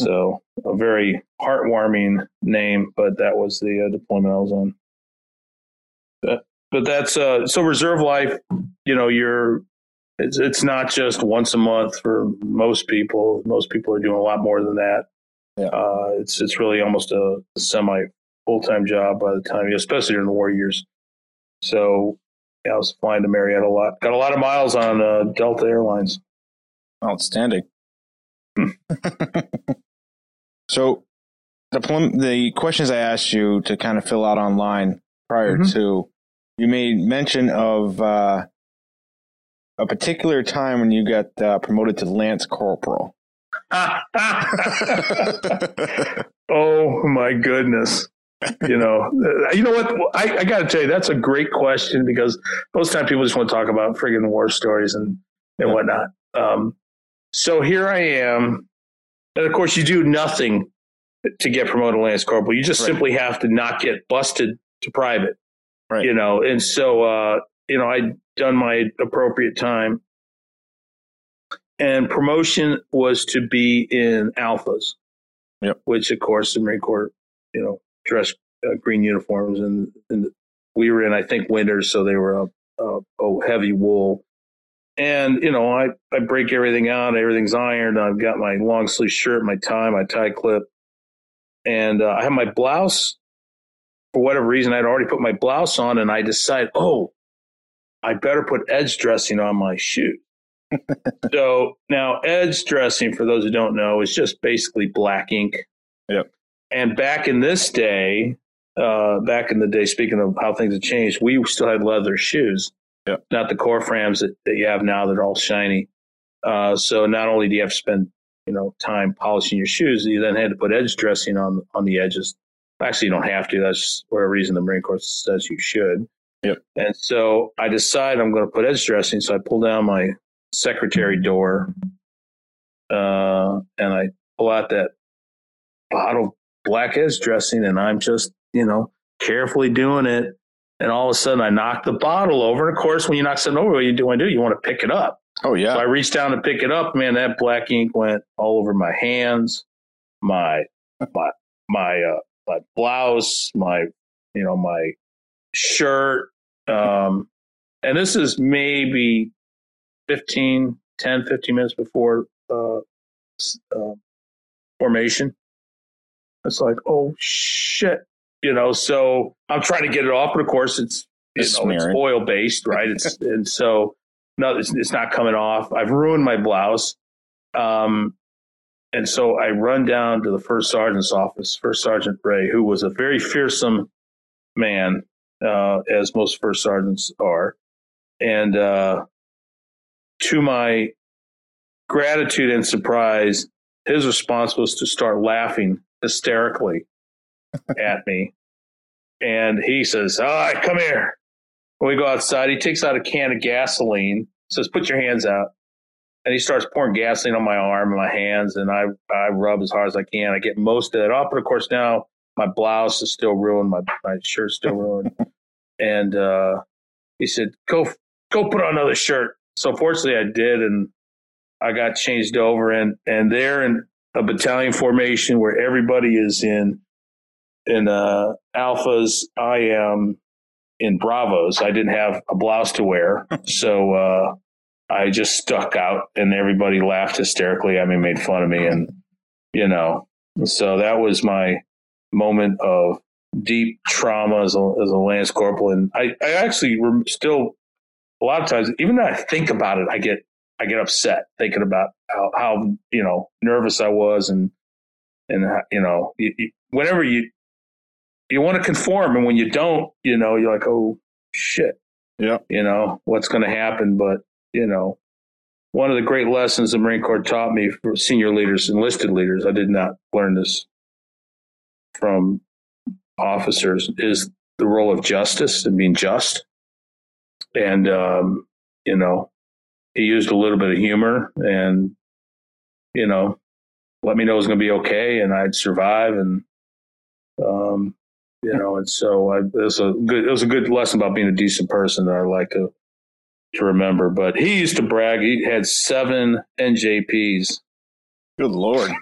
S3: So a very heartwarming name, but that was the uh, deployment I was on. But, but that's uh, so reserve life. You know, you're it's it's not just once a month for most people. Most people are doing a lot more than that. Yeah. Uh, it's it's really almost a, a semi full time job by the time, you especially during the war years. So yeah, I was flying to Marietta a lot. Got a lot of miles on uh, Delta Airlines.
S2: Outstanding. so the the questions I asked you to kind of fill out online prior mm-hmm. to, you made mention of uh, a particular time when you got uh, promoted to Lance Corporal.
S3: oh my goodness you know, uh, you know what? I, I got to tell you, that's a great question because most time people just want to talk about friggin' war stories and and whatnot. Um, so here I am, and of course, you do nothing to get promoted to lance corporal. You just right. simply have to not get busted to private, right? You know, and so uh, you know, I'd done my appropriate time, and promotion was to be in alphas.
S2: Yep.
S3: Which, of course, the Marine Corps, you know, dress uh, green uniforms, and, and we were in, I think, winters, so they were a, a, a heavy wool. And you know, I I break everything out, everything's ironed. I've got my long sleeve shirt, my tie, my tie clip, and uh, I have my blouse. For whatever reason, I'd already put my blouse on, and I decide, oh, I better put edge dressing on my shoe. so now, edge dressing, for those who don't know, is just basically black ink.
S2: Yep.
S3: And back in this day, uh, back in the day, speaking of how things have changed, we still had leather shoes.
S2: Yep.
S3: Not the Corfams that, that you have now that are all shiny. Uh, so not only do you have to spend you know time polishing your shoes, you then had to put edge dressing on on the edges. Actually, you don't have to. That's for a reason the Marine Corps says you should.
S2: Yep.
S3: And so I decide I'm going to put edge dressing. So I pull down my secretary door, uh, and I pull out that bottle black edge dressing, and I'm just you know carefully doing it. And all of a sudden, I knock the bottle over. And of course, when you knock something over, what you do want to do? You want to pick it up.
S2: Oh yeah.
S3: So I reached down to pick it up. Man, that black ink went all over my hands, my my my uh, my blouse, my you know my shirt. Um, and this is maybe 15, 10, 15 minutes before uh, uh, formation. It's like, oh shit, you know. So I'm trying to get it off, but of course it's you
S2: It's
S3: know it's oil based, right? It's and so no, it's, it's not coming off. I've ruined my blouse. Um, and so I run down to the first sergeant's office, First Sergeant Ray, who was a very fearsome man, uh, as most first sergeants are. And uh, to my gratitude and surprise, his response was to start laughing hysterically at me. And he says, All right, come here. When we go outside, he takes out a can of gasoline, says, Put your hands out. And he starts pouring gasoline on my arm and my hands, and I, I rub as hard as I can. I get most of it off, but of course, now my blouse is still ruined, my, my shirt's still ruined. and uh, he said, Go go put on another shirt. So fortunately I did, and I got changed over, and and they're in a battalion formation where everybody is in in uh, alphas. I am in bravos. I didn't have a blouse to wear, so uh, I just stuck out, and everybody laughed hysterically at me, made fun of me, and you know, so that was my moment of deep trauma as a, as a lance corporal, and I, I actually still a lot of times, even though I think about it, I get I get upset thinking about how, how you know nervous I was and and you know you, you, whenever you you want to conform and when you don't, you know you're like oh shit,
S2: Yep.
S3: you know what's going to happen. But you know one of the great lessons the Marine Corps taught me for senior leaders, enlisted leaders, I did not learn this from officers, is the role of justice and being just. And, um, you know, he used a little bit of humor and, you know, let me know it was going to be okay and I'd survive. And, um, you know, and so I, it was a good, it was a good lesson about being a decent person that I like to, to remember. But he used to brag. He had seven NJPs.
S2: Good lord.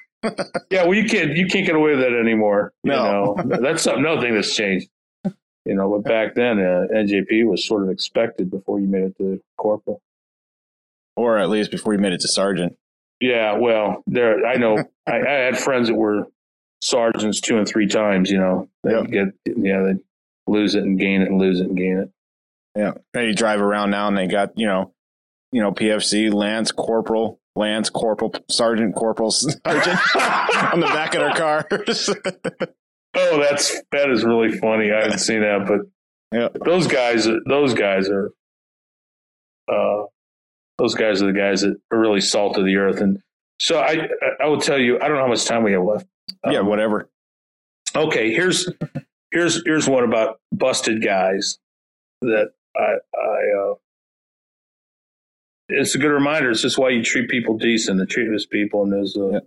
S3: Yeah, well, you can't you can't get away with that anymore.
S2: No.
S3: You know, that's something, another thing that's changed. You know, but back then, uh, NJP was sort of expected before you made it to corporal.
S2: Or at least before you made it to sergeant.
S3: Yeah, well, there I know I, I had friends that were sergeants two and three times. You know, they
S2: Yep.
S3: get yeah they lose it and gain it and lose it and gain it.
S2: Yeah. And you drive around now and they got, you know, you know, PFC, Lance Corporal, Lance Corporal, Sergeant Corporal, Sergeant on the back of their cars.
S3: Oh, that's that is really funny. I haven't seen that, but
S2: Yeah.
S3: those guys, those guys are, uh, those guys are the guys that are really salt of the earth. And so I, I will tell you, I don't know how much time we have left.
S2: yeah,
S3: Um,
S2: whatever.
S3: Okay, here's here's here's one about busted guys that I I. Uh, it's a good reminder. It's just why you treat people decent and treat as people, and there's a,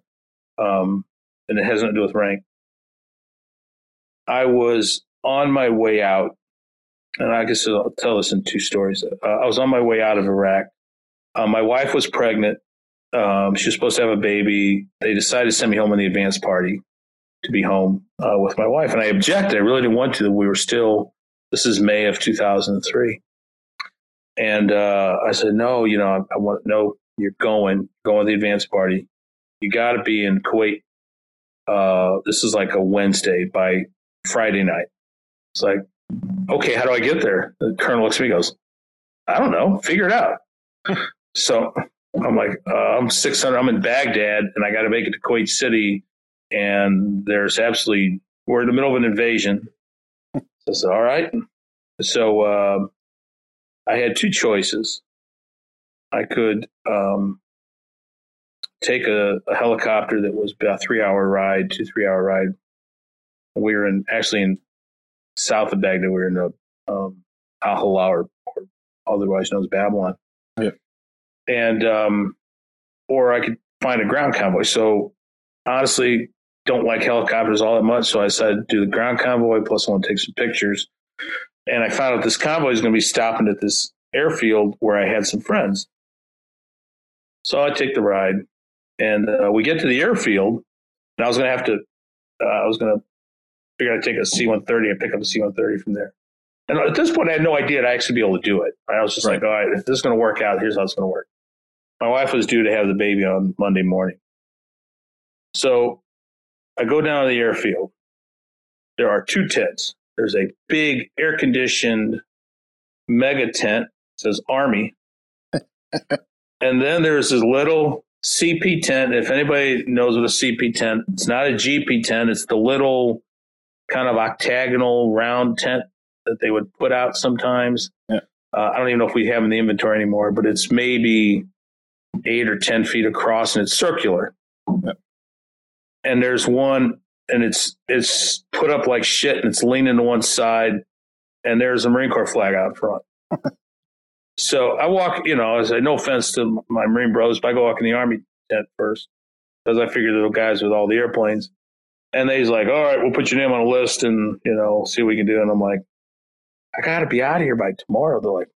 S3: um, and it has nothing to do with rank. I was on my way out, and I guess I'll tell this in two stories. Uh, I was on my way out of Iraq. Uh, my wife was pregnant. Um, she was supposed to have a baby. They decided to send me home on the advance party. to be home uh, with my wife. And I objected. I really didn't want to. We were still, this is May of 2003. And uh, I said, no, you know, I, I want, no, you're going, going to the advance party. You got to be in Kuwait. Uh, this is like a Wednesday by Friday night. It's like, okay, how do I get there? The colonel looks at me goes, I don't know, figure it out. So I'm like, uh, I'm 600, I'm in Baghdad and I got to make it to Kuwait City. And there's absolutely, we're in the middle of an invasion. So I said, all right. So uh, I had two choices. I could um, take a, a, helicopter that was about three hour ride, two, three hour ride. We were in actually in south of Baghdad. We were in the um, Al Hillah, or, or, otherwise known as Babylon.
S2: Yeah.
S3: And, um, or I could find a ground convoy. So honestly, don't like helicopters all that much. So I decided to do the ground convoy. Plus, I want to take some pictures. And I found out this convoy is going to be stopping at this airfield where I had some friends. So I take the ride, and uh, we get to the airfield, and I was going to have to, uh, I was going to figure out to take a C-130 and pick up a C-130 from there. And at this point, I had no idea I'd actually be able to do it. I was just right. like, all right, if this is going to work out, here's how it's going to work. My wife was due to have the baby on Monday morning. So I go down to the airfield. There are two tents. There's a big air conditioned mega tent, it says Army. and then there's this little CP tent. If anybody knows what a CP tent, it's not a GP tent. It's the little kind of octagonal round tent that they would put out sometimes.
S2: Yeah.
S3: Uh, I don't even know if we have in the inventory anymore, but it's maybe eight or 10 feet across and it's circular. And there's one and it's, it's put up like shit and it's leaning to one side and there's a Marine Corps flag out front. so I walk, you know, I say, no offense to my Marine brothers, but I go walk in the Army tent first because I figured the guys with all the airplanes. And they's like, all right, we'll put your name on a list and, you know, see what we can do. And I'm like, I got to be out of here by tomorrow. They're like,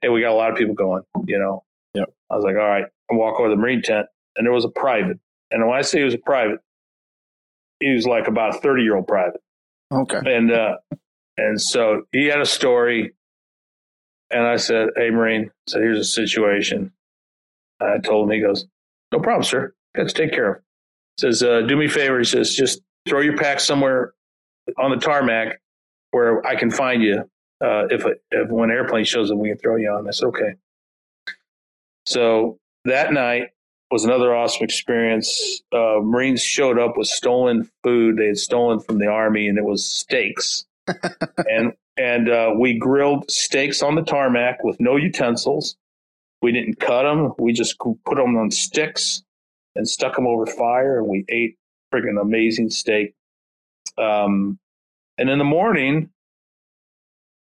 S3: hey, we got a lot of people going, you know.
S2: Yep.
S3: I was like, all right. I walk over the Marine tent and there was a private. And when I say he was a private, he was like about a 30 year old private.
S2: Okay.
S3: And, uh, and so he had a story. And I said, hey, Marine, so here's a situation. I told him, he goes, no problem, sir. Let's take care of says, uh, do me a favor. He says, just throw your pack somewhere on the tarmac where I can find you. Uh, if, if when airplane shows up, we can throw you on. I said, okay. So that night was another awesome experience. Uh, Marines showed up with stolen food they had stolen from the army, and it was steaks. and and uh, we grilled steaks on the tarmac with no utensils. We didn't cut them. We just put them on sticks and stuck them over fire, and we ate freaking amazing steak. Um, and in the morning,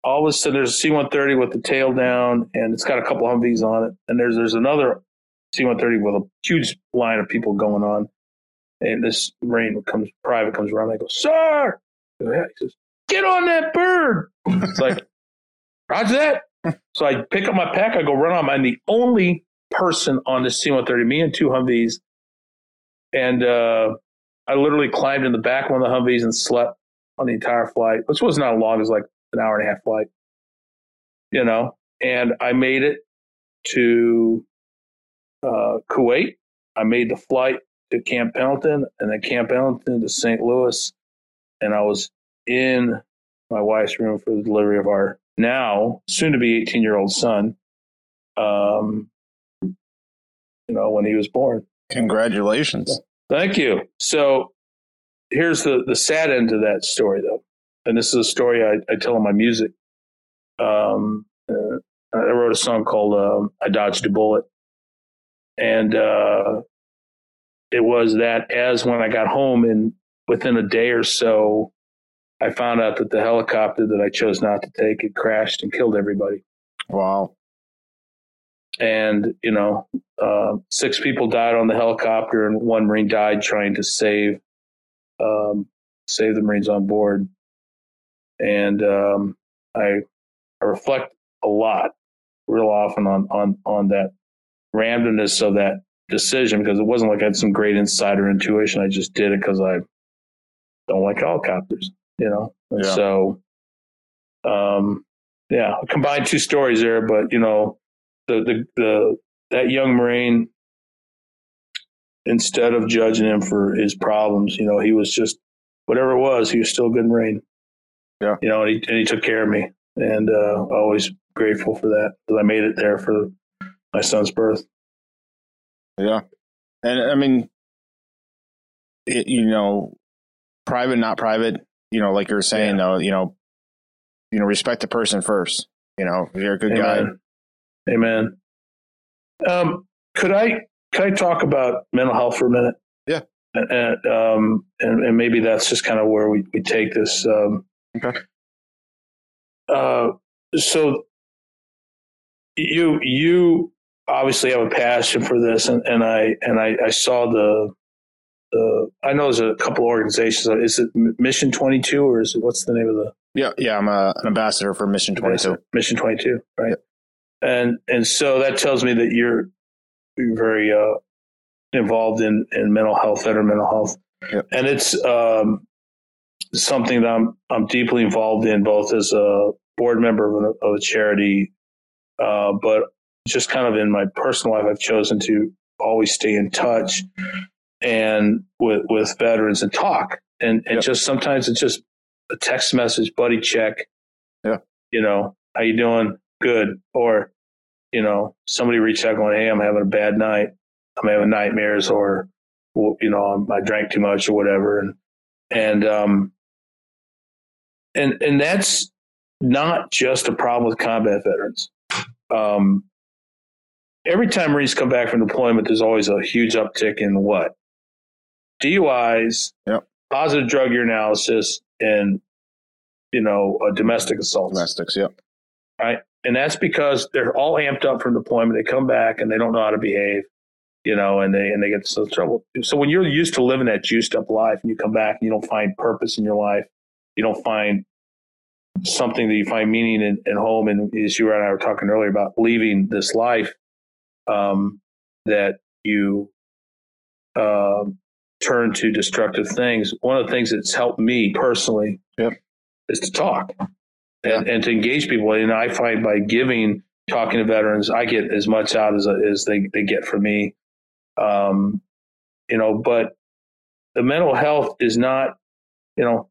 S3: all of a sudden there's a C-130 with the tail down, and it's got a couple Humvees on it, and there's there's another C-130 with a huge line of people going on, and this Marine comes private comes around. I go, sir, yeah. he says, get on that bird. It's like, Roger that. So I pick up my pack, I go run on. I'm the only person on this C-130, me and two Humvees, and uh, I literally climbed in the back of one of the Humvees and slept on the entire flight, which was not long, was like an hour and a half flight, you know. And I made it to uh, Kuwait. I made the flight to Camp Pendleton and then Camp Pendleton to St. Louis. And I was in my wife's room for the delivery of our now soon to be 18 year old son. Um, you know, when he was born.
S2: Congratulations.
S3: Thank you. So here's the, the sad end to that story, though. And this is a story I, I tell in my music. Um, uh, I wrote a song called um, I Dodged a Bullet. And uh, it was that as when I got home, and within a day or so, I found out that the helicopter that I chose not to take had crashed and killed everybody.
S2: Wow
S3: and you know uh, six people died on the helicopter and one marine died trying to save um, save the marines on board and um, I, I reflect a lot real often on on on that randomness of that decision because it wasn't like I had some great insider intuition. I just did it because I don't like helicopters, you know.
S2: Yeah.
S3: So, um, yeah, I combined two stories there, but you know, the the the that young Marine, instead of judging him for his problems, you know, he was just whatever it was, he was still a good Marine.
S2: Yeah.
S3: you know, and he and he took care of me, and uh, always grateful for that because I made it there for my son's birth.
S2: Yeah. And I mean, it, you know, private, not private, you know, like you're saying though, you know, you know, respect the person first. You know, you're a good guy.
S3: Amen. Amen. Um, could I could I talk about mental health for a minute?
S2: Yeah.
S3: And, and, um, and, and maybe that's just kind of where we, we take this. Um,
S2: Okay.
S3: Uh, so you you obviously have a passion for this, and, and I and I, I saw the the I know there's a couple organizations. Is it Mission Twenty Two or is it what's the name of the
S2: Yeah. Yeah. I'm a, an ambassador for Mission 22.
S3: Mission 22, right? And and so that tells me that you're you're very uh, involved in in mental health, veteran mental health,
S2: Yep.
S3: and it's um, something that I'm I'm deeply involved in, both as a board member of a, of a charity, uh, but just kind of in my personal life, I've chosen to always stay in touch and with with veterans and talk, and and
S2: Yep.
S3: just sometimes it's just a text message, buddy check,
S2: Yeah.
S3: you know, how you doing? Good. Or, you know, somebody reached out going, Hey, I'm having a bad night. I'm having nightmares or, you know, I'm- I drank too much or whatever. And, and, um, and, and that's not just a problem with combat veterans. Um, every time Marines come back from deployment, there's always a huge uptick in what? DUIs,
S2: Yep.
S3: positive drug urinalysis, and, you know, uh, domestic assaults
S2: Domestics. Yep.
S3: Right, and that's because they're all amped up from deployment. They come back and they don't know how to behave, you know, and they and they get into trouble. So when you're used to living that juiced up life, and you come back and you don't find purpose in your life, you don't find something that you find meaning in, in home. And as you and I were talking earlier about leaving this life, um, that you um, turn to destructive things. One of the things that's helped me personally
S2: Yep.
S3: is to talk and, and to engage people. And I find by giving, talking to veterans, I get as much out as, as they, they get from me. Um, you know, but the mental health is not, you know,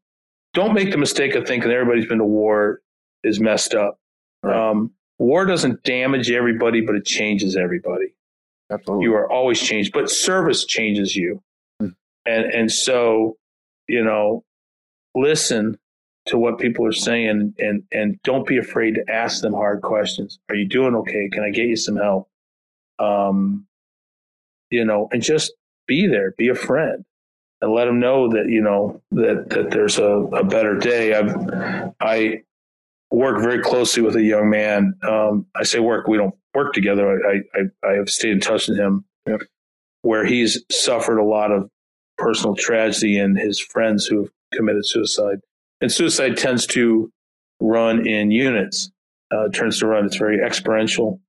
S3: don't make the mistake of thinking everybody's been to war is messed up.
S2: Right.
S3: Um, war doesn't damage everybody, but it changes everybody
S2: Absolutely.
S3: you are always changed but service changes you
S2: Hmm.
S3: and and so you know listen to what people are saying and and don't be afraid to ask them hard questions are you doing okay can i get you some help um you know and just be there be a friend and let them know that you know that that there's a, a better day. I've i work very closely with a young man. Um i say work we don't work together. I i i have stayed in touch with him
S2: Yep.
S3: where he's suffered a lot of personal tragedy and his friends who have committed suicide. And suicide tends to run in units. Uh, turns to run. It's very exponential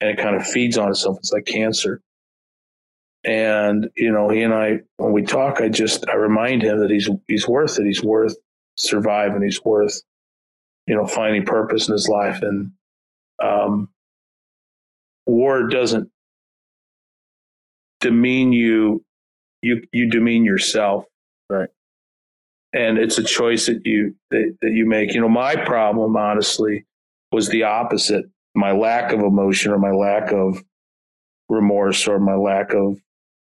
S3: and it kind of feeds on itself. It's like cancer and you know he and i when we talk i just i remind him that he's he's worth it. He's worth surviving. He's worth you know finding purpose in his life. And um war doesn't demean you you you demean yourself.
S2: Right.
S3: and it's a choice that you that, that you make. You know my problem honestly was the opposite. My lack of emotion or my lack of remorse or my lack of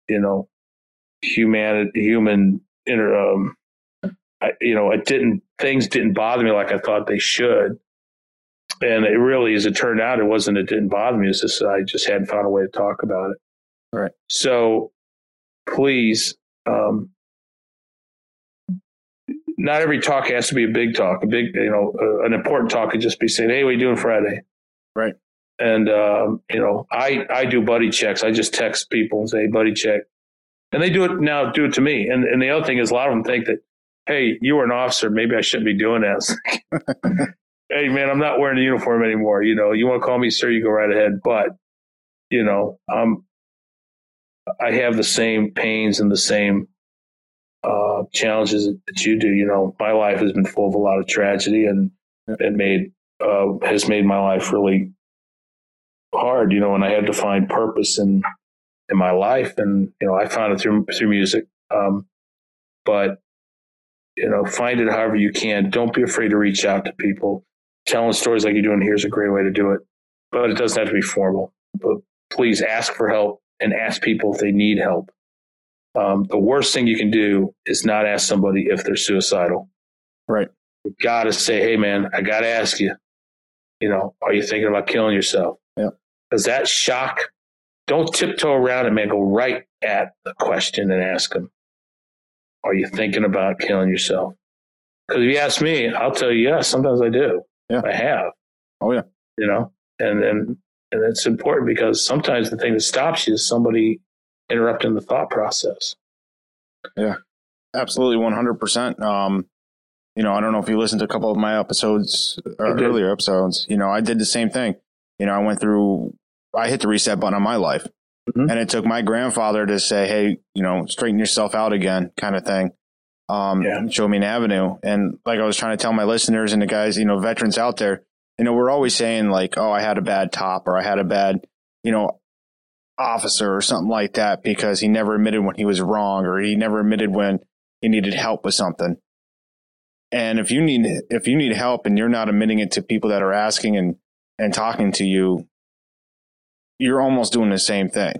S3: you know human human inner um I, you know it didn't things didn't bother me like i thought they should. And it really as it turned out it wasn't it didn't bother me. It's just i just hadn't found a way to talk about it.
S2: Right.
S3: so please um not every talk has to be a big talk. A big you know uh, an important talk could just be saying hey what are you doing friday?
S2: Right.
S3: And um, you know i i do buddy checks. I just text people and say buddy check. And they do it now do it to me. And and the other thing is a lot of them think that hey you were an officer. Maybe i shouldn't be doing this. Hey man i'm not wearing a uniform anymore. You know you want to call me sir you go right ahead. But you know i'm i have the same pains and the same uh, challenges that you do. You know, my life has been full of a lot of tragedy, and it made uh, has made my life really hard. You know, and I had to find purpose in in my life, and you know, I found it through through music. Um, but you know, find it however you can. Don't be afraid to reach out to people. Telling stories like you're doing here is a great way to do it, but it doesn't have to be formal. But please ask for help and ask people if they need help. Um, the worst thing you can do is not ask somebody if they're suicidal.
S2: Right.
S3: You got to say, hey, man, I got to ask you, you know, are you thinking about killing yourself? Because that shock, don't tiptoe around it, man. Go right at the question and ask them, are you thinking about killing yourself? Because if you ask me, I'll tell you, yes, sometimes I do.
S2: Yeah.
S3: I have.
S2: Oh, yeah.
S3: You know, and, and, and it's important because sometimes the thing that stops you is somebody interrupting the thought process.
S2: Yeah, absolutely, one hundred percent. Um, you know, I don't know if you listened to a couple of my episodes or earlier episodes. You know, I did the same thing. You know, I went through, I hit the reset button on my life,
S3: Mhm.
S2: and it took my grandfather to say, "Hey, you know, straighten yourself out again," kind of thing. Um,
S3: Yeah.
S2: show me an avenue. And like I was trying to tell my listeners and the guys, you know, veterans out there, you know, we're always saying like, "Oh, I had a bad top," or "I had a bad," you know, officer or something like that because he never admitted when he was wrong or he never admitted when he needed help with something. And if you need if you need help and you're not admitting it to people that are asking and and talking to you, you're almost doing the same thing.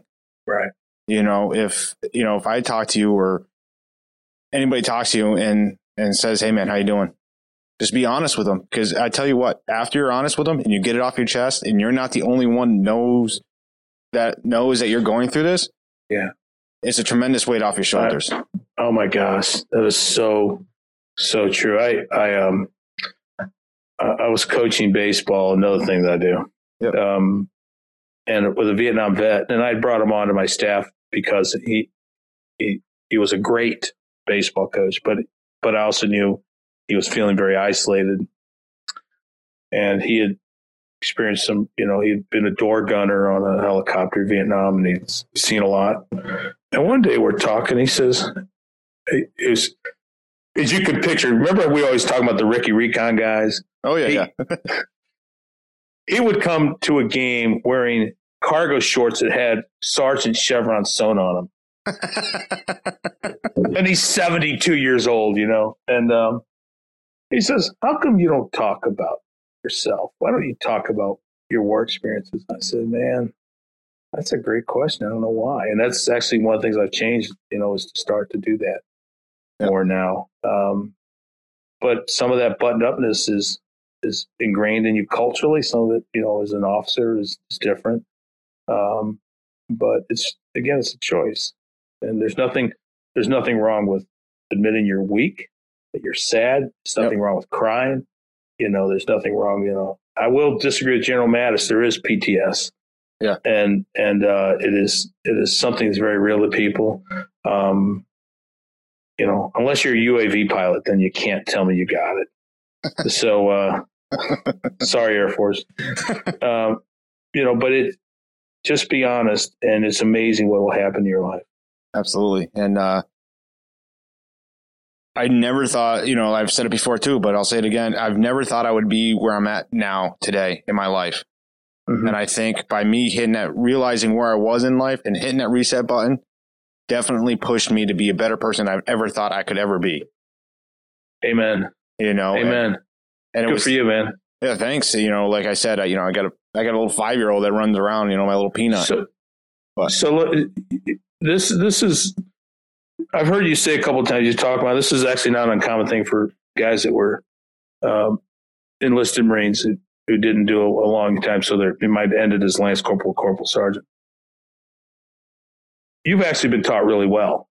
S3: Right.
S2: You know, if you know if I talk to you or anybody talks to you and and says, "Hey man, how you doing?" Just be honest with them because I tell you what, after you're honest with them and you get it off your chest and you're not the only one knows that knows that you're going through this,
S3: Yeah.
S2: it's a tremendous weight off your shoulders.
S3: Oh my gosh, that is so so true. I I um I I was coaching baseball. Another thing that I do.
S2: Yep.
S3: Um, and with a Vietnam vet, and I brought him onto my staff because he he he was a great baseball coach, but but I also knew he was feeling very isolated, and he had experienced some. You know, he'd been a door gunner on a helicopter in Vietnam, and he'd seen a lot. And one day we're talking. He says, it as you could picture. Remember, we always talk about the Ricky Recon guys.
S2: Oh yeah,
S3: He-
S2: yeah.
S3: He would come to a game wearing cargo shorts that had Sergeant Chevron sewn on them, and he's seventy-two years old. You know, and um, he says, "How come you don't talk about yourself? Why don't you talk about your war experiences?" I said, "Man." That's a great question. I don't know why. And that's actually one of the things I've changed, you know, is to start to do that
S2: Yeah.
S3: more now. Um, but some of that buttoned upness is is ingrained in you culturally. Some of it, you know, as an officer is, is different. Um, but it's again, it's a choice, and there's nothing there's nothing wrong with admitting you're weak, that you're sad. There's nothing wrong with crying. You know, there's nothing wrong. You know, I will disagree with General Mattis. There is PTS.
S2: Yeah.
S3: and and uh, it is it is something that's very real to people. Um, you know, unless you're a UAV pilot, then you can't tell me you got it. so, uh, sorry, Air Force. Um, you know, but it just be honest, and it's amazing what will happen in your life.
S2: Absolutely. And uh I never thought, you know, I've said it before too, but I'll say it again. I've never thought I would be where I'm at now today in my life.
S3: Mhm.
S2: And I think by me hitting that, realizing where I was in life and hitting that reset button definitely pushed me to be a better person I've ever thought I could ever be.
S3: Amen.
S2: You know,
S3: Amen.
S2: And it
S3: Good
S2: was,
S3: for you, man.
S2: yeah, thanks. You know, like I said, I, you know, I got a, I got a little five year old that runs around, you know, my little peanut.
S3: So,
S2: But-
S3: so look, this this is. I've heard you say a couple of times. You talk about this is actually not an uncommon thing for guys that were um, enlisted Marines who, who didn't do a, a long time, so they might have ended as lance corporal, corporal sergeant. You've actually been taught really well,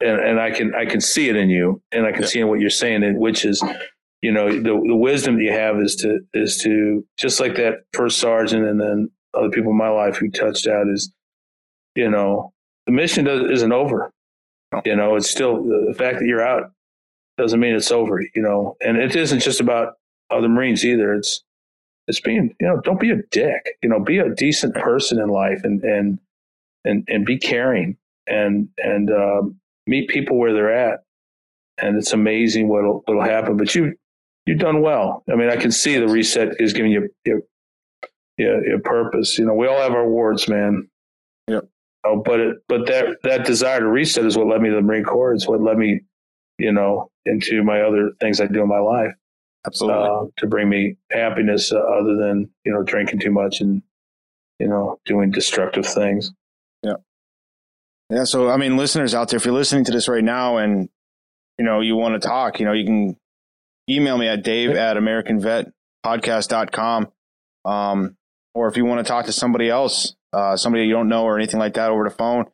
S3: and and I can I can see it in you, and I can
S2: Yeah.
S3: see in what you're saying, which is, you know, the the wisdom that you have is to is to just like that first sergeant, and then other people in my life who touched out is, you know, the mission does, isn't over. You know, it's still the fact that you're out doesn't mean it's over. You know, and it isn't just about other Marines either. It's it's being you know don't be a dick. You know, be a decent person in life and and and and be caring and and um, meet people where they're at, and it's amazing what'll what'll happen. But you you've done well. I mean, I can see the reset is giving you your your, your purpose. You know, we all have our awards, man.
S2: Yep.
S3: Oh, but it but that that desire to reset is what led me to the Marine Corps. It's what led me, you know, into my other things I do in my life
S2: Absolutely.
S3: uh, to bring me happiness uh, other than you know drinking too much and you know doing destructive things.
S2: Yeah. Yeah. So, I mean, listeners out there, if you're listening to this right now and, you know, you want to talk, you know, you can email me at dave at americanvetpodcast.com. Um, or if you want to talk to somebody else, uh, somebody you don't know or anything like that over the phone,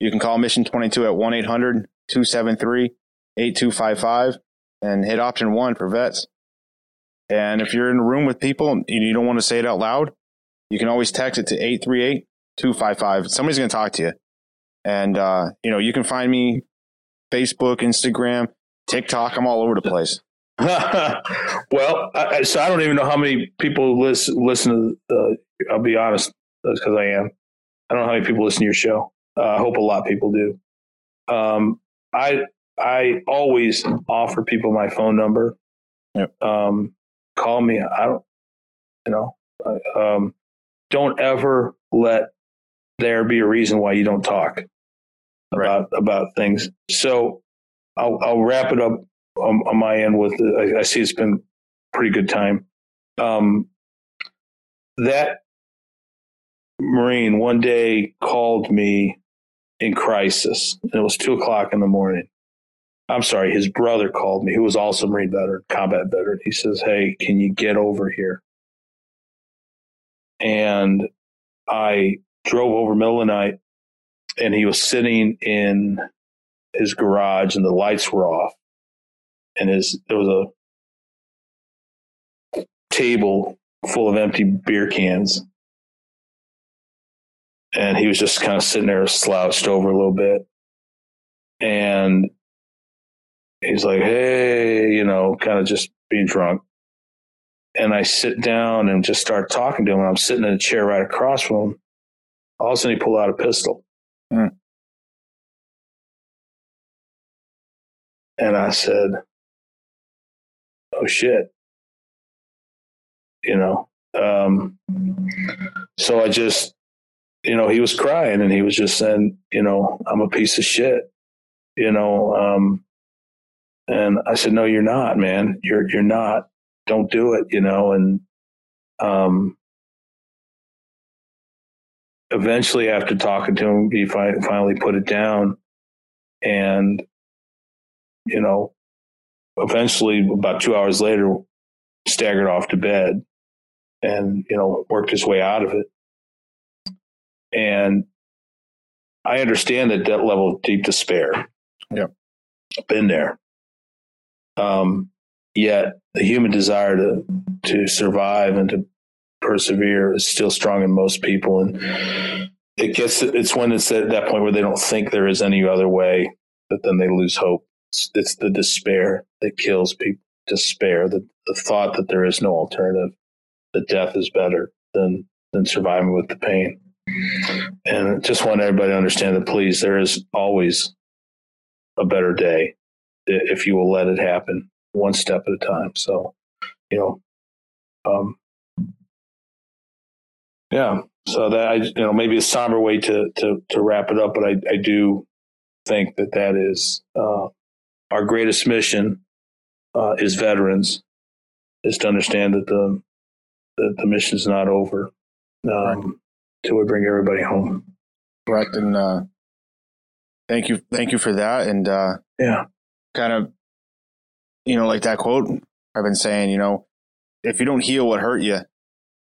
S2: you can call Mission 22 at 1 800 273 8255 and hit option one for vets. And if you're in a room with people and you don't want to say it out loud, you can always text it to 838 255. Somebody's going to talk to you. And, uh, you know, you can find me Facebook, Instagram, TikTok. I'm all over the place.
S3: well, I, so I don't even know how many people listen. Listen to. Uh, I'll be honest, because I am. I don't know how many people listen to your show. Uh, I hope a lot of people do. Um, I I always offer people my phone number.
S2: Yep.
S3: Um, call me. I don't. You know. Um, don't ever let there be a reason why you don't talk about about things. So I'll I'll wrap it up on, on my end with I, I see it's been pretty good time. Um, that Marine one day called me in crisis, and it was two o'clock in the morning. I'm sorry, his brother called me, who was also Marine veteran, combat veteran. He says, "Hey, can you get over here?" And I drove over middle of the night, and he was sitting in his garage, and the lights were off, and his there was a table full of empty beer cans, and he was just kind of sitting there, slouched over a little bit, and he's like, "Hey," you know, kind of just being drunk. And I sit down and just start talking to him. I'm sitting in a chair right across from him. All of a sudden, he pulled out a pistol.
S2: Hmm.
S3: And I said, "Oh shit," you know. Um, so I just, you know, he was crying and he was just saying, you know, I'm a piece of shit, you know. Um, and I said, "No, you're not, man. You're you're not. Don't do it," you know. And um, eventually, after talking to him, he fi- finally put it down, and you know, eventually, about two hours later, staggered off to bed, and you know, worked his way out of it. And I understand that that level of deep despair.
S2: Yep.
S3: been there. Um, yet the human desire to to survive and to persevere is still strong in most people, and it gets it's when it's at that point where they don't think there is any other way that then they lose hope. It's, it's the despair that kills people. Despair, the, the thought that there is no alternative, that death is better than than surviving with the pain. And I just want everybody to understand that, please, there is always a better day if you will let it happen one step at a time. So, you know, um, yeah. So that I, you know, maybe a somber way to to to wrap it up, but I I do think that that is uh, our greatest mission uh, is veterans is to understand that the that the mission is not over um, till we bring everybody home.
S2: Correct. And, uh, thank you. Thank you for that. And, uh,
S3: Yeah.
S2: kind of, you know, like that quote I've been saying, you know, if you don't heal what hurt you,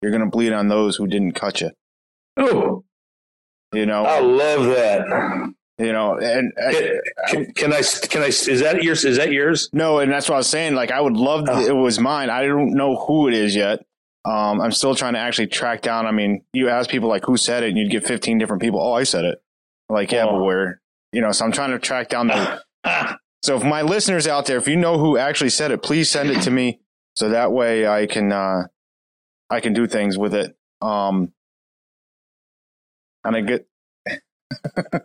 S2: you're going to bleed on those who didn't cut you.
S3: Oh,
S2: You know,
S3: I love that.
S2: You know, and uh,
S3: Can, can I? Can I? Is that yours? Is that yours?
S2: no, and that's what I was saying. Like, I would love
S3: Oh.
S2: it was mine. I don't know who it is yet. Um, I'm still trying to actually track down. I mean, you ask people like who said it, and you'd get 15 different people. Oh, I said it. Like, yeah,
S3: Oh.
S2: but where? You know, so I'm trying to track down the. So if my listeners out there, if you know who actually said it, please send it to me so that way I can uh I can do things with it. Um and I get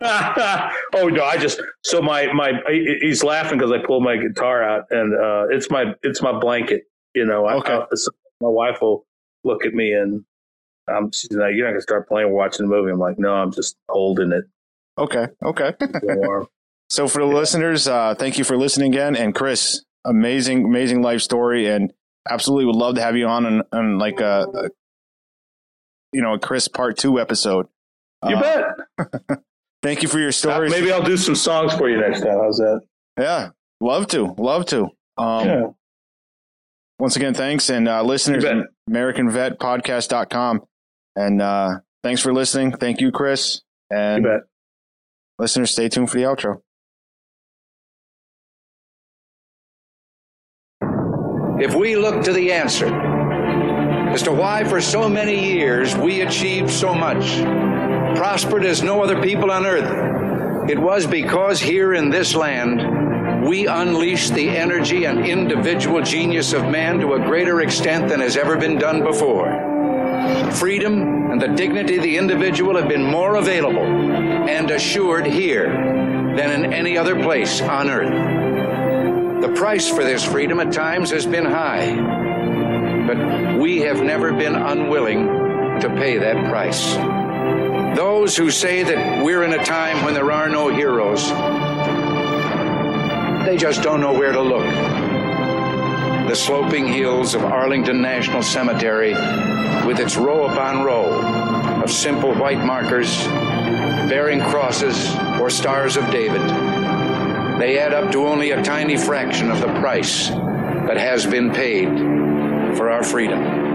S3: oh no, I just so my my he's laughing because I pulled my guitar out and uh, it's my it's my blanket. You know,
S2: Okay.
S3: I, I, my wife will look at me and um, she's like, "You're not gonna start playing, watching the movie." I'm like, "No, I'm just holding it."
S2: Okay. Okay. So for the listeners, uh, thank you for listening again. And Chris, amazing, amazing life story, and absolutely would love to have you on on, on like a, a, you know, a Chris part two episode.
S3: you
S2: Uh,
S3: bet.
S2: Thank you for your stories.
S3: Maybe I'll do some songs for you next time. How's that?
S2: Yeah, love to, love to. Um,
S3: yeah.
S2: Once again, thanks, and uh, listeners,
S3: You bet.
S2: AmericanVetPodcast.com, and uh, thanks for listening. Thank you, Chris,
S3: You
S2: and
S3: bet.
S2: listeners, stay tuned for the outro.
S4: if we look to the answer as to why for so many years we achieved so much, prospered as no other people on earth, it was because here in this land we unleashed the energy and individual genius of man to a greater extent than has ever been done before. Freedom and the dignity of the individual have been more available and assured here than in any other place on earth. The price for this freedom at times has been high, but we have never been unwilling to pay that price. Those who say that we're in a time when there are no heroes, they just don't know where to look. The sloping hills of Arlington National Cemetery, with its row upon row of simple white markers bearing crosses or stars of David, they add up to only a tiny fraction of the price that has been paid for our freedom.